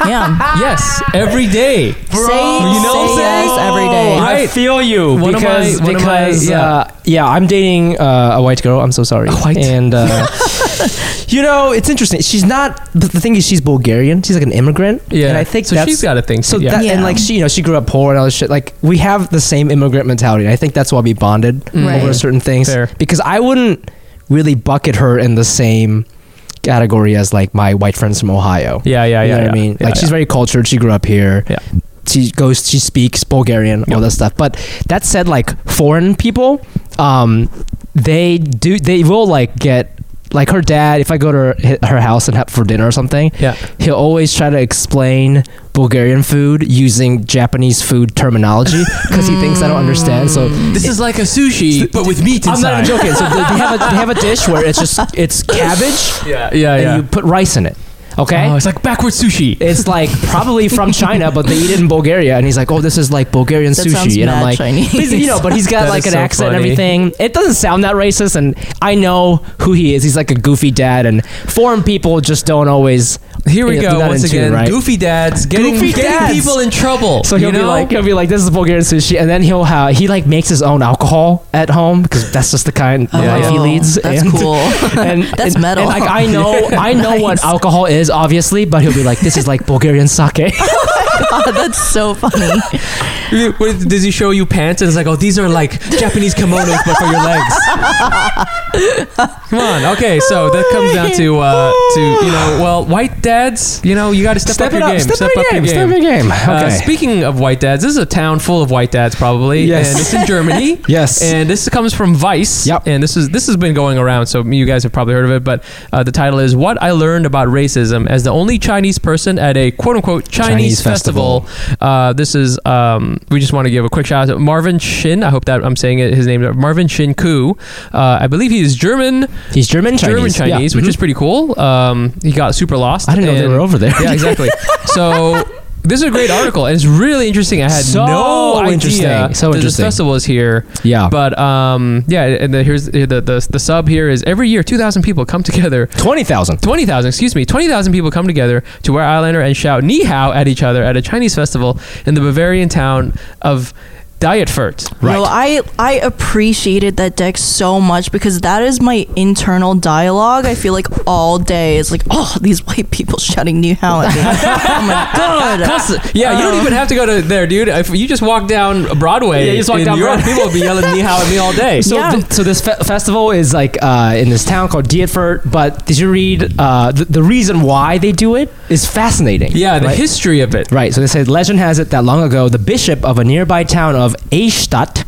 Yeah. yes Every day. Say, you know say yes every day. Right. I feel you One of my- because my- because yeah. uh, yeah, I'm dating uh, a white girl. I'm so sorry. white? and uh, <laughs> <laughs> you know it's interesting. She's not. But the thing is, she's Bulgarian. She's like an immigrant. yeah and I think so that's, she's got a thing So yeah. that and like she, you know, she grew up poor and all this shit. Like we have the same immigrant mentality. And I think that's why we bonded Right. over certain things. Fair. Because I wouldn't really bucket her in the same category as like my white friends from Ohio. yeah yeah You yeah know yeah. what I mean? Yeah, like she's very cultured. She grew up here. Yeah. She goes. She speaks Bulgarian. All Yep. that stuff. But that said, like foreign people, um, they do. They will like get. Like her dad, if I go to her, her house and have for dinner or something, yeah he'll always try to explain Bulgarian food using Japanese food terminology <laughs> because he thinks I don't understand. So mm. this is like a sushi but with meat inside. I'm not even joking. So they, they have a they have a dish where it's just it's <laughs> cabbage yeah yeah and yeah you put rice in it. Okay. Oh, it's like backwards sushi. it's like probably from China, but they eat it in Bulgaria, and he's like, "Oh, this is like Bulgarian That sounds sushi," and I'm mad like, Chinese. You know, but he's got That like is an so accent and everything. It doesn't sound that racist, and I know who he is. He's like a goofy dad, and foreign people just don't always. Here we Yeah, go do once in tune, again. right? Goofy dads getting, Goofy getting dads. people in trouble. So he'll you be know? like, he'll be like, "This is Bulgarian sushi," and then he'll have he like makes his own alcohol at home because that's just the kind of Yeah, life he leads. That's and, cool. <laughs> And That's and- metal. And like I know, I know <laughs> what Nice. alcohol is, obviously, but he'll be like, "This is like Bulgarian sake." <laughs> Oh God, that's so funny. <laughs> What, does he show you pants and it's like, oh, these are like Japanese kimonos, but for your legs? Come on. Okay, so that comes down to uh, to you know, well, white dads. You know, you got to step, up it your game. Step, Step up up your game. Step game. up your game. Uh, Okay. speaking of white dads, this is a town full of white dads, probably, Yes. and it's in Germany. <laughs> Yes. and this comes from Vice. Yep. and this is this has been going around, so you guys have probably heard of it. But uh, the title is "What I Learned About Racism as the Only Chinese Person at a Quote Unquote Chinese, Chinese Festival." Uh, this is um, we just want to give a quick shout out to Marvin Xin. I hope that I'm saying it. His name is Marvin Xin Ku. Uh, I believe he is German, He's German Chinese. German Chinese, Yeah. which Mhm. is pretty cool. Um, he got super lost. I didn't know they were over there. Yeah, exactly. <laughs> so. This is a great article, and it's really interesting. I had So no idea interesting. So that interesting. this festival is here. Yeah. But um, yeah, and the, here's the, the the sub here is every year two thousand people come together. Twenty thousand. Twenty thousand, excuse me, twenty thousand people come together to wear eyeliner and shout "Ni hao" at each other at a Chinese festival in the Bavarian town of Dietfurt. Right. No, I I appreciated that deck so much because that is my internal dialogue. I feel like all day it's like, oh, these white people shouting Ni hao at <laughs> me. oh my god. Constant- Yeah, you don't even have to go to there, dude. If you just walk down Broadway, Yeah, you just walk in down New York, Broadway. people will be yelling "Ni hao" at me all day. So, Yeah. th- so this fe- festival is like uh, in this town called Dietfurt. But did you read uh, the, the reason why they do it is fascinating. yeah, the right? history of it. Right. So they said legend has it that long ago, the bishop of a nearby town of Eichstatt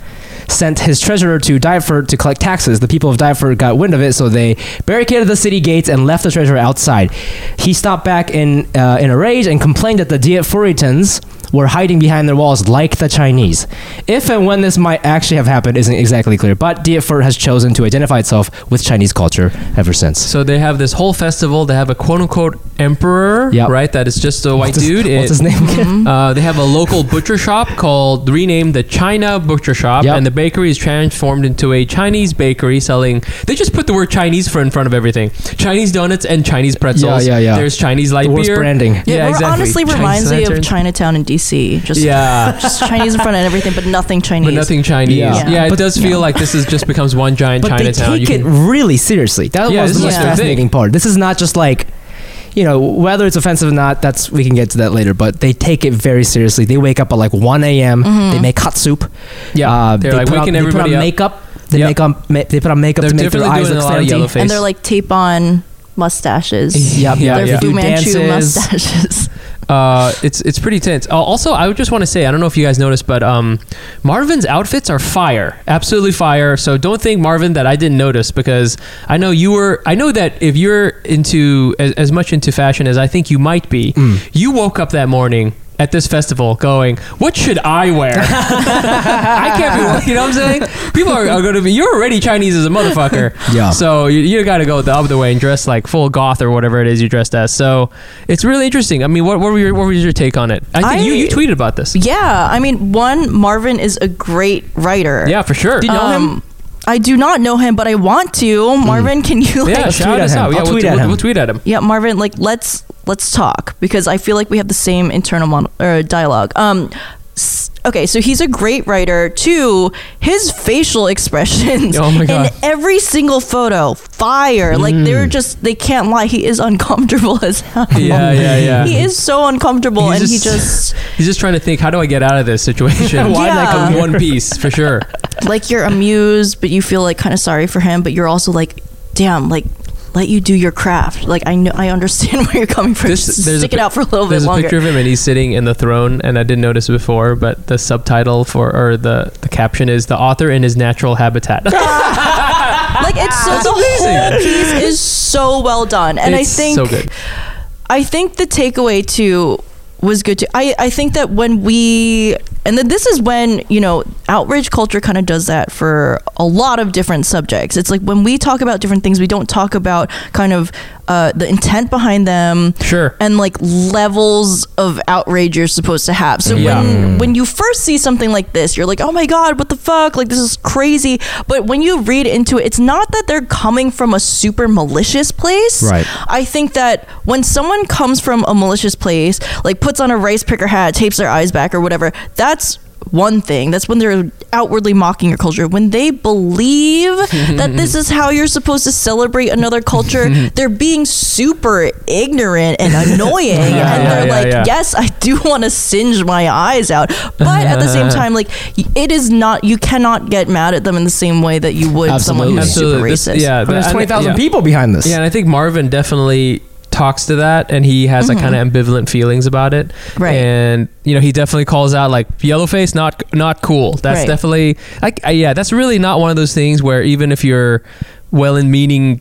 sent his treasurer to Dietfurt to collect taxes. The people of Dietfurt got wind of it, so they barricaded the city gates and left the treasurer outside. He stopped back in uh, in a rage and complained that the Dietfuritans were hiding behind their walls like the Chinese. If and when this might actually have happened isn't exactly clear, but Dietfurt has chosen to identify itself with Chinese culture ever since. So they have this whole festival. They have a quote unquote emperor, Yep. right? That is just a white What's his- dude. what's It- his name again? Uh, they have a local butcher shop called renamed the China Butcher Shop, Yep. and the bakery is transformed into a Chinese bakery selling. They just put the word Chinese for in front of everything: Chinese donuts and Chinese pretzels. Yeah, yeah, yeah. There's Chinese light The worst beer. branding. Yeah, Yeah, it exactly. honestly Chinese reminds me of. Chinatown in DC. Just Yeah. just Chinese in front and everything, but nothing Chinese. But nothing Chinese. Yeah. Yeah, it But- does feel like this is just becomes one giant but Chinatown. they You take it can- really seriously. That Yeah, was the most their fascinating part. This is not just like, you know, whether it's offensive or not. That's we can get to that later. But they take it very seriously. They wake up at like 1 a.m. Mm-hmm. They make hot soup. Yeah, uh, they're they like put on, waking they put everybody on up. makeup. They Yep. make on ma- they put on makeup They're to make their eyes look a lot fancy. and they're like tape on mustaches. Yep, Yeah, They're yeah. Do Fu Manchu dances. mustaches. <laughs> Uh, it's it's pretty tense. Uh, also, I would just want to say, I don't know if you guys noticed, but um, Marvin's outfits are fire, absolutely fire. So don't think Marvin that I didn't notice because I know you were. I know that if you're into as, as much into fashion as I think you might be, you woke up that morning. At this festival, going, what should I wear? <laughs> I can't be, you know what I'm saying? People are, are going to be, you're already Chinese as a motherfucker. Yeah. So you, you got to go the other way and dress like full goth or whatever it is you dressed as. So it's really interesting. I mean, what, what, were your, what was your take on it? I think you, I- you tweeted about this. yeah, I mean, one Marvin is a great writer. Yeah, for sure. Do you know him? Um, I do not know him, but I want to. Marvin, can you like? yeah, shout tweet us at him. out. Yeah, we'll, tweet at we'll- him. we'll tweet at him. Yeah, Marvin, like let's let's talk because I feel like we have the same internal mon- dialogue. Um okay, so he's a great writer. Two, his facial <laughs> expressions Oh in every single photo, fire. Like they're Mm. just they can't lie. He is uncomfortable <laughs> as hell. Yeah, yeah, yeah. He is so uncomfortable He's and just- he just He's just trying to think, how do I get out of this situation? <laughs> Why did I come one piece for sure. like you're amused, but you feel like kind of sorry for him, but you're also like, damn, like let you do your craft. Like I know I understand <laughs> where you're coming from. This- Just stick it out for a little bit There's a picture of him and he's sitting in the throne, and I didn't notice it before, but the subtitle for or the the caption is the author in his natural habitat. <laughs> <laughs> like it's so That's the amazing. whole piece is so well done and It's i think so good. i think the takeaway too was good too i i think that when we and then this is when you know outrage culture kind of does that for a lot of different subjects it's like when we talk about different things we don't talk about kind of uh, the intent behind them Sure. and like levels of outrage you're supposed to have. So Yeah. when when you first see something like this, you're like, "Oh my god, what the fuck? Like this is crazy." But when you read into it, it's not that they're coming from a super malicious place. Right. I think that when someone comes from a malicious place, like puts on a rice picker hat, tapes their eyes back or whatever, that's one thing. That's when they're outwardly mocking your culture. When they believe that this is how you're supposed to celebrate another culture, <laughs> they're being super ignorant and annoying. <laughs> and yeah, they're yeah, like, yeah. yes, I do want to singe my eyes out. But at the same time, like, it is not, you cannot get mad at them in the same way that you would someone who's Absolutely. super This- racist. yeah, There's twenty thousand yeah. people behind this. Yeah, and I think Marvin definitely talks to that and he has like kind of ambivalent feelings about it. Mm-hmm. Right. And you know, he definitely calls out like yellowface not not cool. That's Right. definitely like uh, yeah, that's really not one of those things where even if you're well in meaning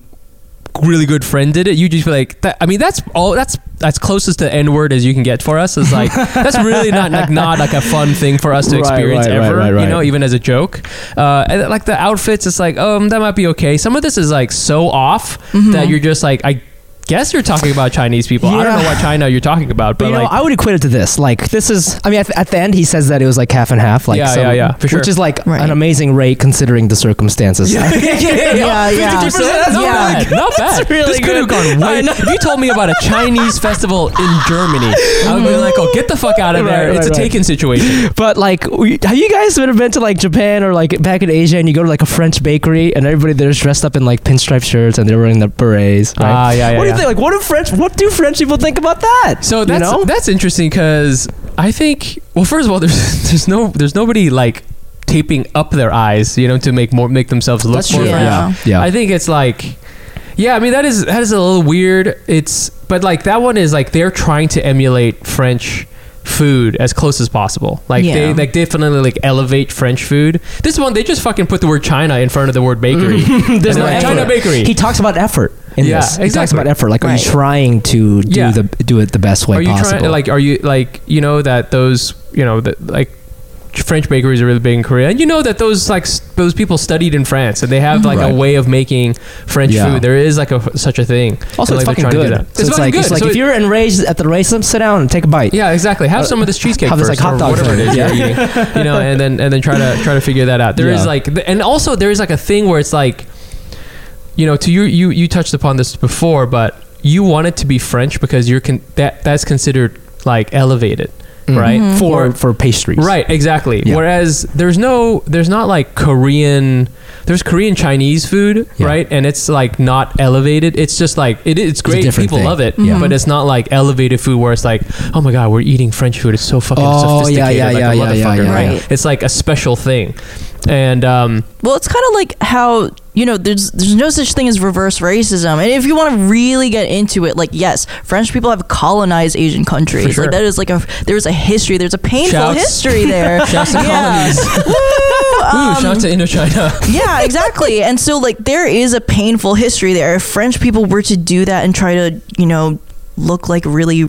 really good friend did it, you just feel like that, I mean that's all that's that's closest to N word as you can get for us. Is like <laughs> that's really not like not like a fun thing for us to experience right, right, ever. right. You know, even as a joke. Uh, and like the outfits, it's like, um, that might be okay. Some of this is like so off Mm-hmm. that you're just like, I guess you're talking about Chinese people. I don't know what China you're talking about, But but you know, I would equate it to this. Like, this is. I mean, at, at the end, he says that it was like half and half. Like, Yeah, some- yeah, yeah, for sure. Which is like Right. an amazing rate considering the circumstances. Yeah, <laughs> <laughs> yeah. 50%? Not Yeah. bad. Not <laughs> bad. really this could have good. gone way. If you told me about a Chinese festival in Germany, I would be like, oh, get the fuck out of there. Right, it's right, a right. taken situation. But like, we- have you guys ever been to like Japan or like back in Asia and you go to like a French bakery and everybody there's dressed up in like pinstripe shirts and they're wearing the berets? Right? Ah, yeah, yeah, What do you yeah. think? Like, what do French? What do French people think about that? So You that's know? that's interesting because I think well, first of all, <laughs> there's there's no there's nobody like taping up their eyes, you know, to make more make themselves look That's more true. French. Yeah. Yeah. I think it's like, yeah, I mean that is that is a little weird. It's but like that one is like they're trying to emulate French food as close as possible. Like they like definitely like elevate French food. This one they just fucking put the word China in front of the word bakery. <laughs> There's no like. China bakery. He talks about effort in Yeah, this. He talks about effort. Like, are Right. you trying to do Yeah. the do it the best way are you possible? trying like are you like you know that those you know that like French bakeries are really big in Korea, and you know that those like those people studied in France, and they have like Right. a way of making French Yeah. food. There is like a such a thing. also, And, it's fucking they're trying to do good. So It's, it's, fucking like good. it's like So if it- you're enraged at the racism, sit down and take a bite. yeah, exactly. Have uh, some of this cheesecake have this, like, hot dog whatever it thing. is Yeah. you're eating. You know, and then and then try to try to figure that out. There is Yeah. like, and also there is like a thing where it's like, you know, to you you you touched upon this before, but you want it to be French because you're con- that that's considered like elevated, Mm. right? For Or- for pastries. Right, exactly. Yeah. Whereas there's no, there's not like Korean, there's Korean Chinese food, Yeah. right? And it's like not elevated. It's just like it, it's great. different People thing. love it, Yeah. but it's not like elevated food where it's like, oh my god, we're eating French food. It's so fucking Oh, sophisticated, yeah, like yeah, a yeah, yeah, motherfucker, yeah, right? yeah. It's like a special thing, and um, Well, it's kind of like how you know there's there's no such thing as reverse racism, and if you want to really get into it, like yes, French people have colonized Asian countries. sure. Like that is like a there's a history, there's a painful Shouts. history <laughs> there. Shouts to colonies. <laughs> Woo! ooh, Um, shout out to Indochina. <laughs> yeah, exactly. And so like there is a painful history there. If French people were to do that and try to, you know, look like really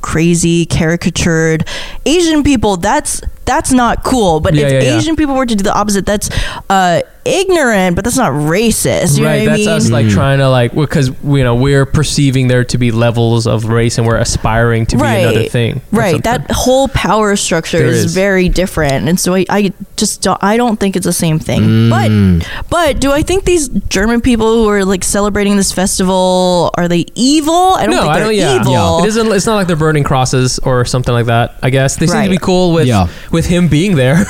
crazy, caricatured Asian people, that's that's not cool. But Yeah, if yeah, yeah. Asian people were to do the opposite, that's uh, ignorant, but that's not racist. You right, know what that's I mean? us like trying to like because you know we're perceiving there to be levels of race and we're aspiring to be another thing. Right. That whole power structure There is, is. very different, and so I, I just don't, I don't think it's the same thing. Mm. But but do I think these German people who are like celebrating this festival are they evil? I don't no, think I they're don't. Yeah, evil. it isn't. It's not like they're burning crosses or something like that. I guess they seem to be cool with Yeah. with him being there.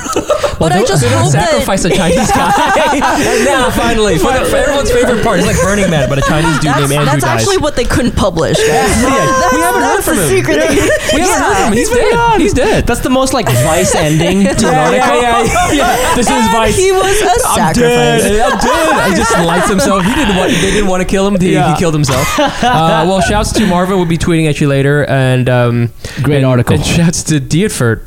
But I just they don't hope that sacrifice a Chinese guy. <laughs> and now <laughs> finally, for, for everyone's favorite part, it's like Burning Man, but a Chinese dude that's, named Andrew that's dies. actually what they couldn't publish. Guys. Yeah, we haven't heard that's from the him. secret. They, we haven't heard from him. He's, been dead. gone. He's dead. That's the most like vice ending <laughs> to an yeah, article. yeah, yeah, yeah. This is Vice. he was a I'm sacrifice. dead. I'm dead. He just lights himself. He didn't want. They didn't want to kill him. He, Yeah. he killed himself. Uh, well, shouts to Marvin. We'll be tweeting at you later. And um, Great and- article. And shouts to Dietfurt.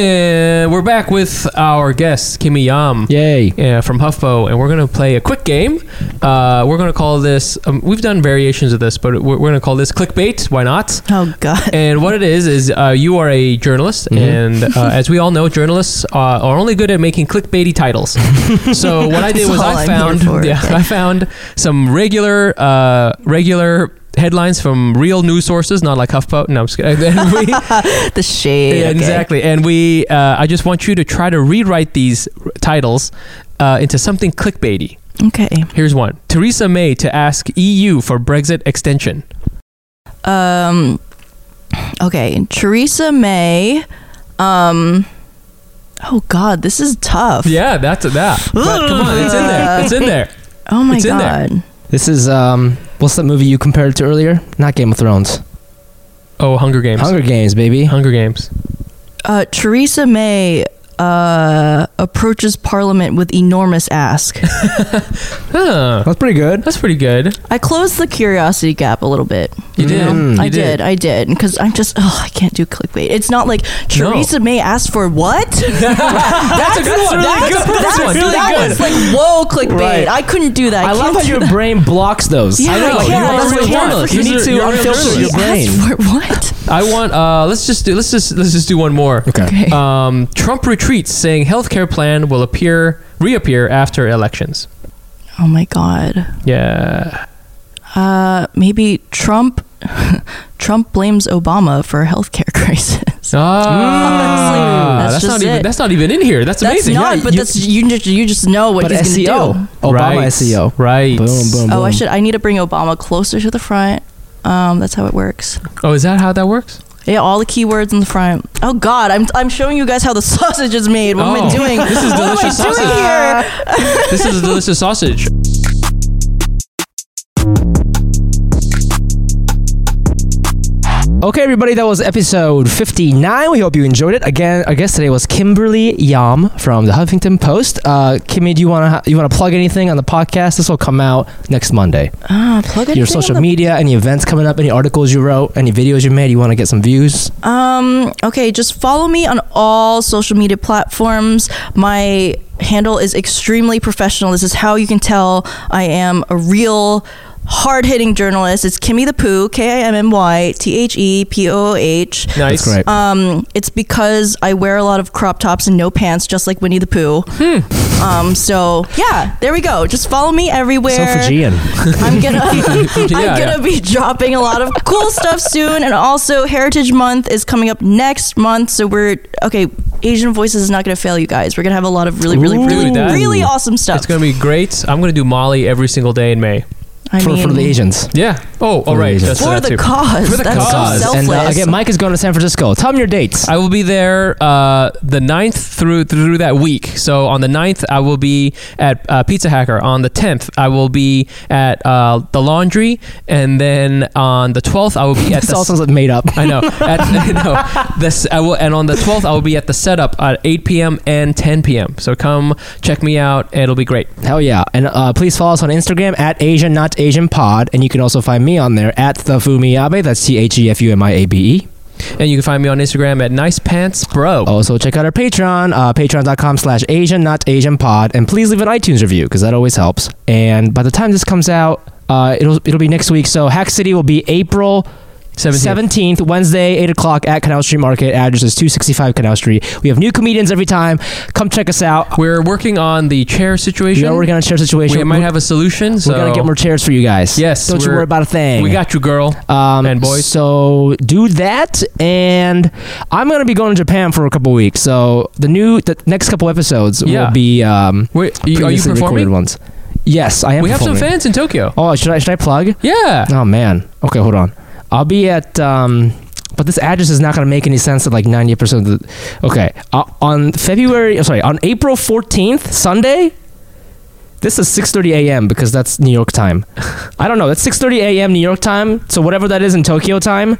And we're we're back with our guest Kimmy Yam. Yay. Yeah, from HuffPo, and we're gonna play a quick game. Uh, we're gonna call this. Um, we've done variations of this, but we're, we're gonna call this clickbait. Why not? Oh God. And what it is is uh, you are a journalist, Mhm. and uh, <laughs> as we all know, journalists uh, are only good at making clickbaity titles. <laughs> so what I did was I found, yeah. <laughs> I found some regular, uh, regular headlines from real news sources, not like HuffPo. No, I'm just kidding. <laughs> We- <laughs> the shade. yeah, okay. exactly. And we, uh, I just want you to try to rewrite these r- titles uh, into something clickbaity. Okay. Here's one: Theresa May to ask EU for Brexit extension. Um. Okay. Theresa May. Um. Oh God, this is tough. Yeah, that's that. But come on, it's in there. It's in there. <laughs> Oh my It's in there. God. This is um what's that movie you compared to earlier? Not Game of Thrones. Oh, Hunger Games. Hunger Games, baby. Hunger Games. Uh, Theresa May uh, approaches Parliament with enormous ask. <laughs> Huh. That's pretty good. That's pretty good. I closed the curiosity gap a little bit. You did. Mm. You I did. I did. Because I'm just, oh, I can't do clickbait. It's not like No. Theresa May asked for what? <laughs> That's a good one. That's, good. that's, one. Really that good. was like, whoa, clickbait. Right. I couldn't do that. I, love can't how your that. brain blocks those. Yeah, I know. I You can't. are a That's real what journalist. You need to you're a real unfilter your brain. Asked for what? I want. Uh, let's just do. Let's just. Let's just do one more. Okay. Okay. Um, Trump retreats, saying healthcare plan will appear reappear after elections. Oh my God. Yeah. Uh, maybe Trump. <laughs> Trump blames Obama for a healthcare <laughs> crisis. Ah, that's that's, just not even. it. That's not even in here. That's That's amazing. not, Yeah, but you- that's you just you just know what But he's SEO. gonna do. Obama right. SEO. Right. Boom, boom, boom. Oh, I should. I need to bring Obama closer to the front. Um, that's how it works. Oh, is that how that works? Yeah, all the keywords in the front. Oh God, I'm I'm showing you guys how the <laughs> sausage is made. What am I Oh, doing? this is <laughs> what am I delicious doing sausage. here? <laughs> This is a delicious sausage. Okay, everybody, that was episode 59. We hope you enjoyed it. Again, our guest today was Kimberly Yam from the Huffington Post. Uh, Kimmy, do you want to ha- you want to plug anything on the podcast? This will come out next Monday. Ah, plug Your social the- media, any events coming up, any articles you wrote, any videos you made. You want to get some views? Um, okay, just follow me on all social media platforms. My handle is extremely professional. This is how you can tell I am a real hard hitting journalist. It's Kimmy the Pooh, K I M M Y T H E P O O H. Nice. That's great. Um, it's because I wear a lot of crop tops and no pants, just like Winnie the Pooh. Hmm. Um, so yeah, there we go. Just follow me everywhere. so Fijian. I'm gonna <laughs> <laughs> I'm Yeah, gonna be dropping a lot of cool stuff soon, and also Heritage Month is coming up next month. So we're okay. Asian Voices is not gonna fail you guys. We're gonna have a lot of really, really, Ooh. really, Dude, really awesome stuff. It's gonna be great. I'm gonna do Molly every single day in May. I for, for the Asians. Yeah. Oh, all right. the. Asians. That's for the cause. For the That's cause. so and uh, again, Mic is going to San Francisco. Tell him your dates. I will be there uh, the 9th through through that week. So on the 9th, I will be at uh, Pizza Hacker. On the 10th, I will be at uh, the Laundry, and then on the 12th, I will be <laughs> at this the. all sounds like made up. I know. <laughs> At, <laughs> I know. This I will, and on the 12th, I will be at the setup at 8 p.m. and 10 p.m. So come check me out. It'll be great. Hell yeah. And uh, please follow us on Instagram at Asian Not Asian Pod. And you can also find me on there at the Fumiabe. That's T H E F U M I A B E. And you can find me on Instagram at Nice Pants Bro. Also, check out our Patreon, uh, patreon.com slash Asian Not Asian Pod. And please leave an iTunes review because that always helps. And by the time this comes out, uh, it'll, it'll be next week. So Hack City will be April 17th. 17th, Wednesday, 8 o'clock at Canal Street Market. Address is 265 Canal Street. We have new comedians every time. Come check us out. We're working on the chair situation. We are working on a chair situation. We might have a solution. So We're gonna get more chairs for you guys. Yes, don't you worry about a thing. We got you, girl. um, and boys. So do that, and I'm gonna be going to Japan for a couple weeks. So the new, the next couple episodes Yeah. will be um, Wait, are you performing? ones. Yes, I am. We have some fans in Tokyo. Oh, should I should I plug? Yeah. Oh man. Okay, hold on. I'll be at. Um, but this address is not going to make any sense at like 90% of the. Okay. Uh, on February, oh, sorry, on April 14th, Sunday, this is 6:30 a.m. because that's New York time. <laughs> I don't know. That's 6:30 a.m. New York time. So whatever that is in Tokyo time,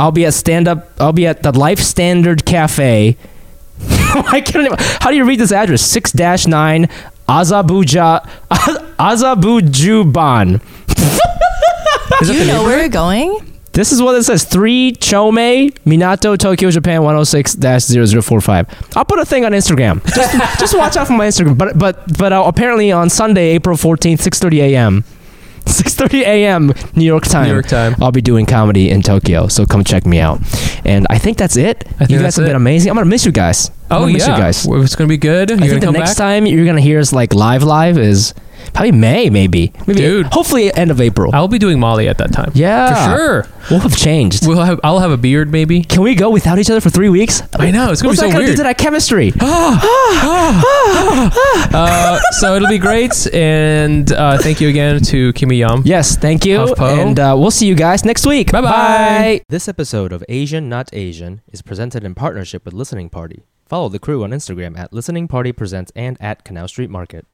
I'll be at stand up. I'll be at the Life Standard Cafe. <laughs> I can't. Even, how do you read this address? Six dash nine Azabuja <laughs> Azabujuban. Is Do that you the know where neighborhood? you're going? This is what it says: three Chome Minato Tokyo Japan 106-0045. I'll put a thing on Instagram. Just, <laughs> just watch out for my Instagram. But but but uh, apparently on Sunday, April 14th, 6:30 a.m. 6:30 a.m. New York time. New York time. I'll be doing comedy in Tokyo, so come check me out. And I think that's it. think you guys that's have it. been amazing. I'm gonna miss you guys. I'm Oh gonna miss yeah, you guys. Well, it's gonna be good. You're I gonna think the come next back. time you're gonna hear us like live live is probably May, maybe. Maybe Dude. hopefully end of April. I'll be doing Molly at that time. yeah, for sure. We'll have changed. We'll have. I'll have a beard maybe. Can we go without each other for three weeks? I know it's gonna What's be that so gonna do weird. to that chemistry? <gasps> uh, so it'll be great, and uh, thank you again to Kimmy Yam. yes, thank you, and uh, we'll see you guys next week. Bye-bye. This episode of Asian Not Asian is presented in partnership with Listening Party. Follow the crew on Instagram at Listening Party Presents and at Canal Street Market.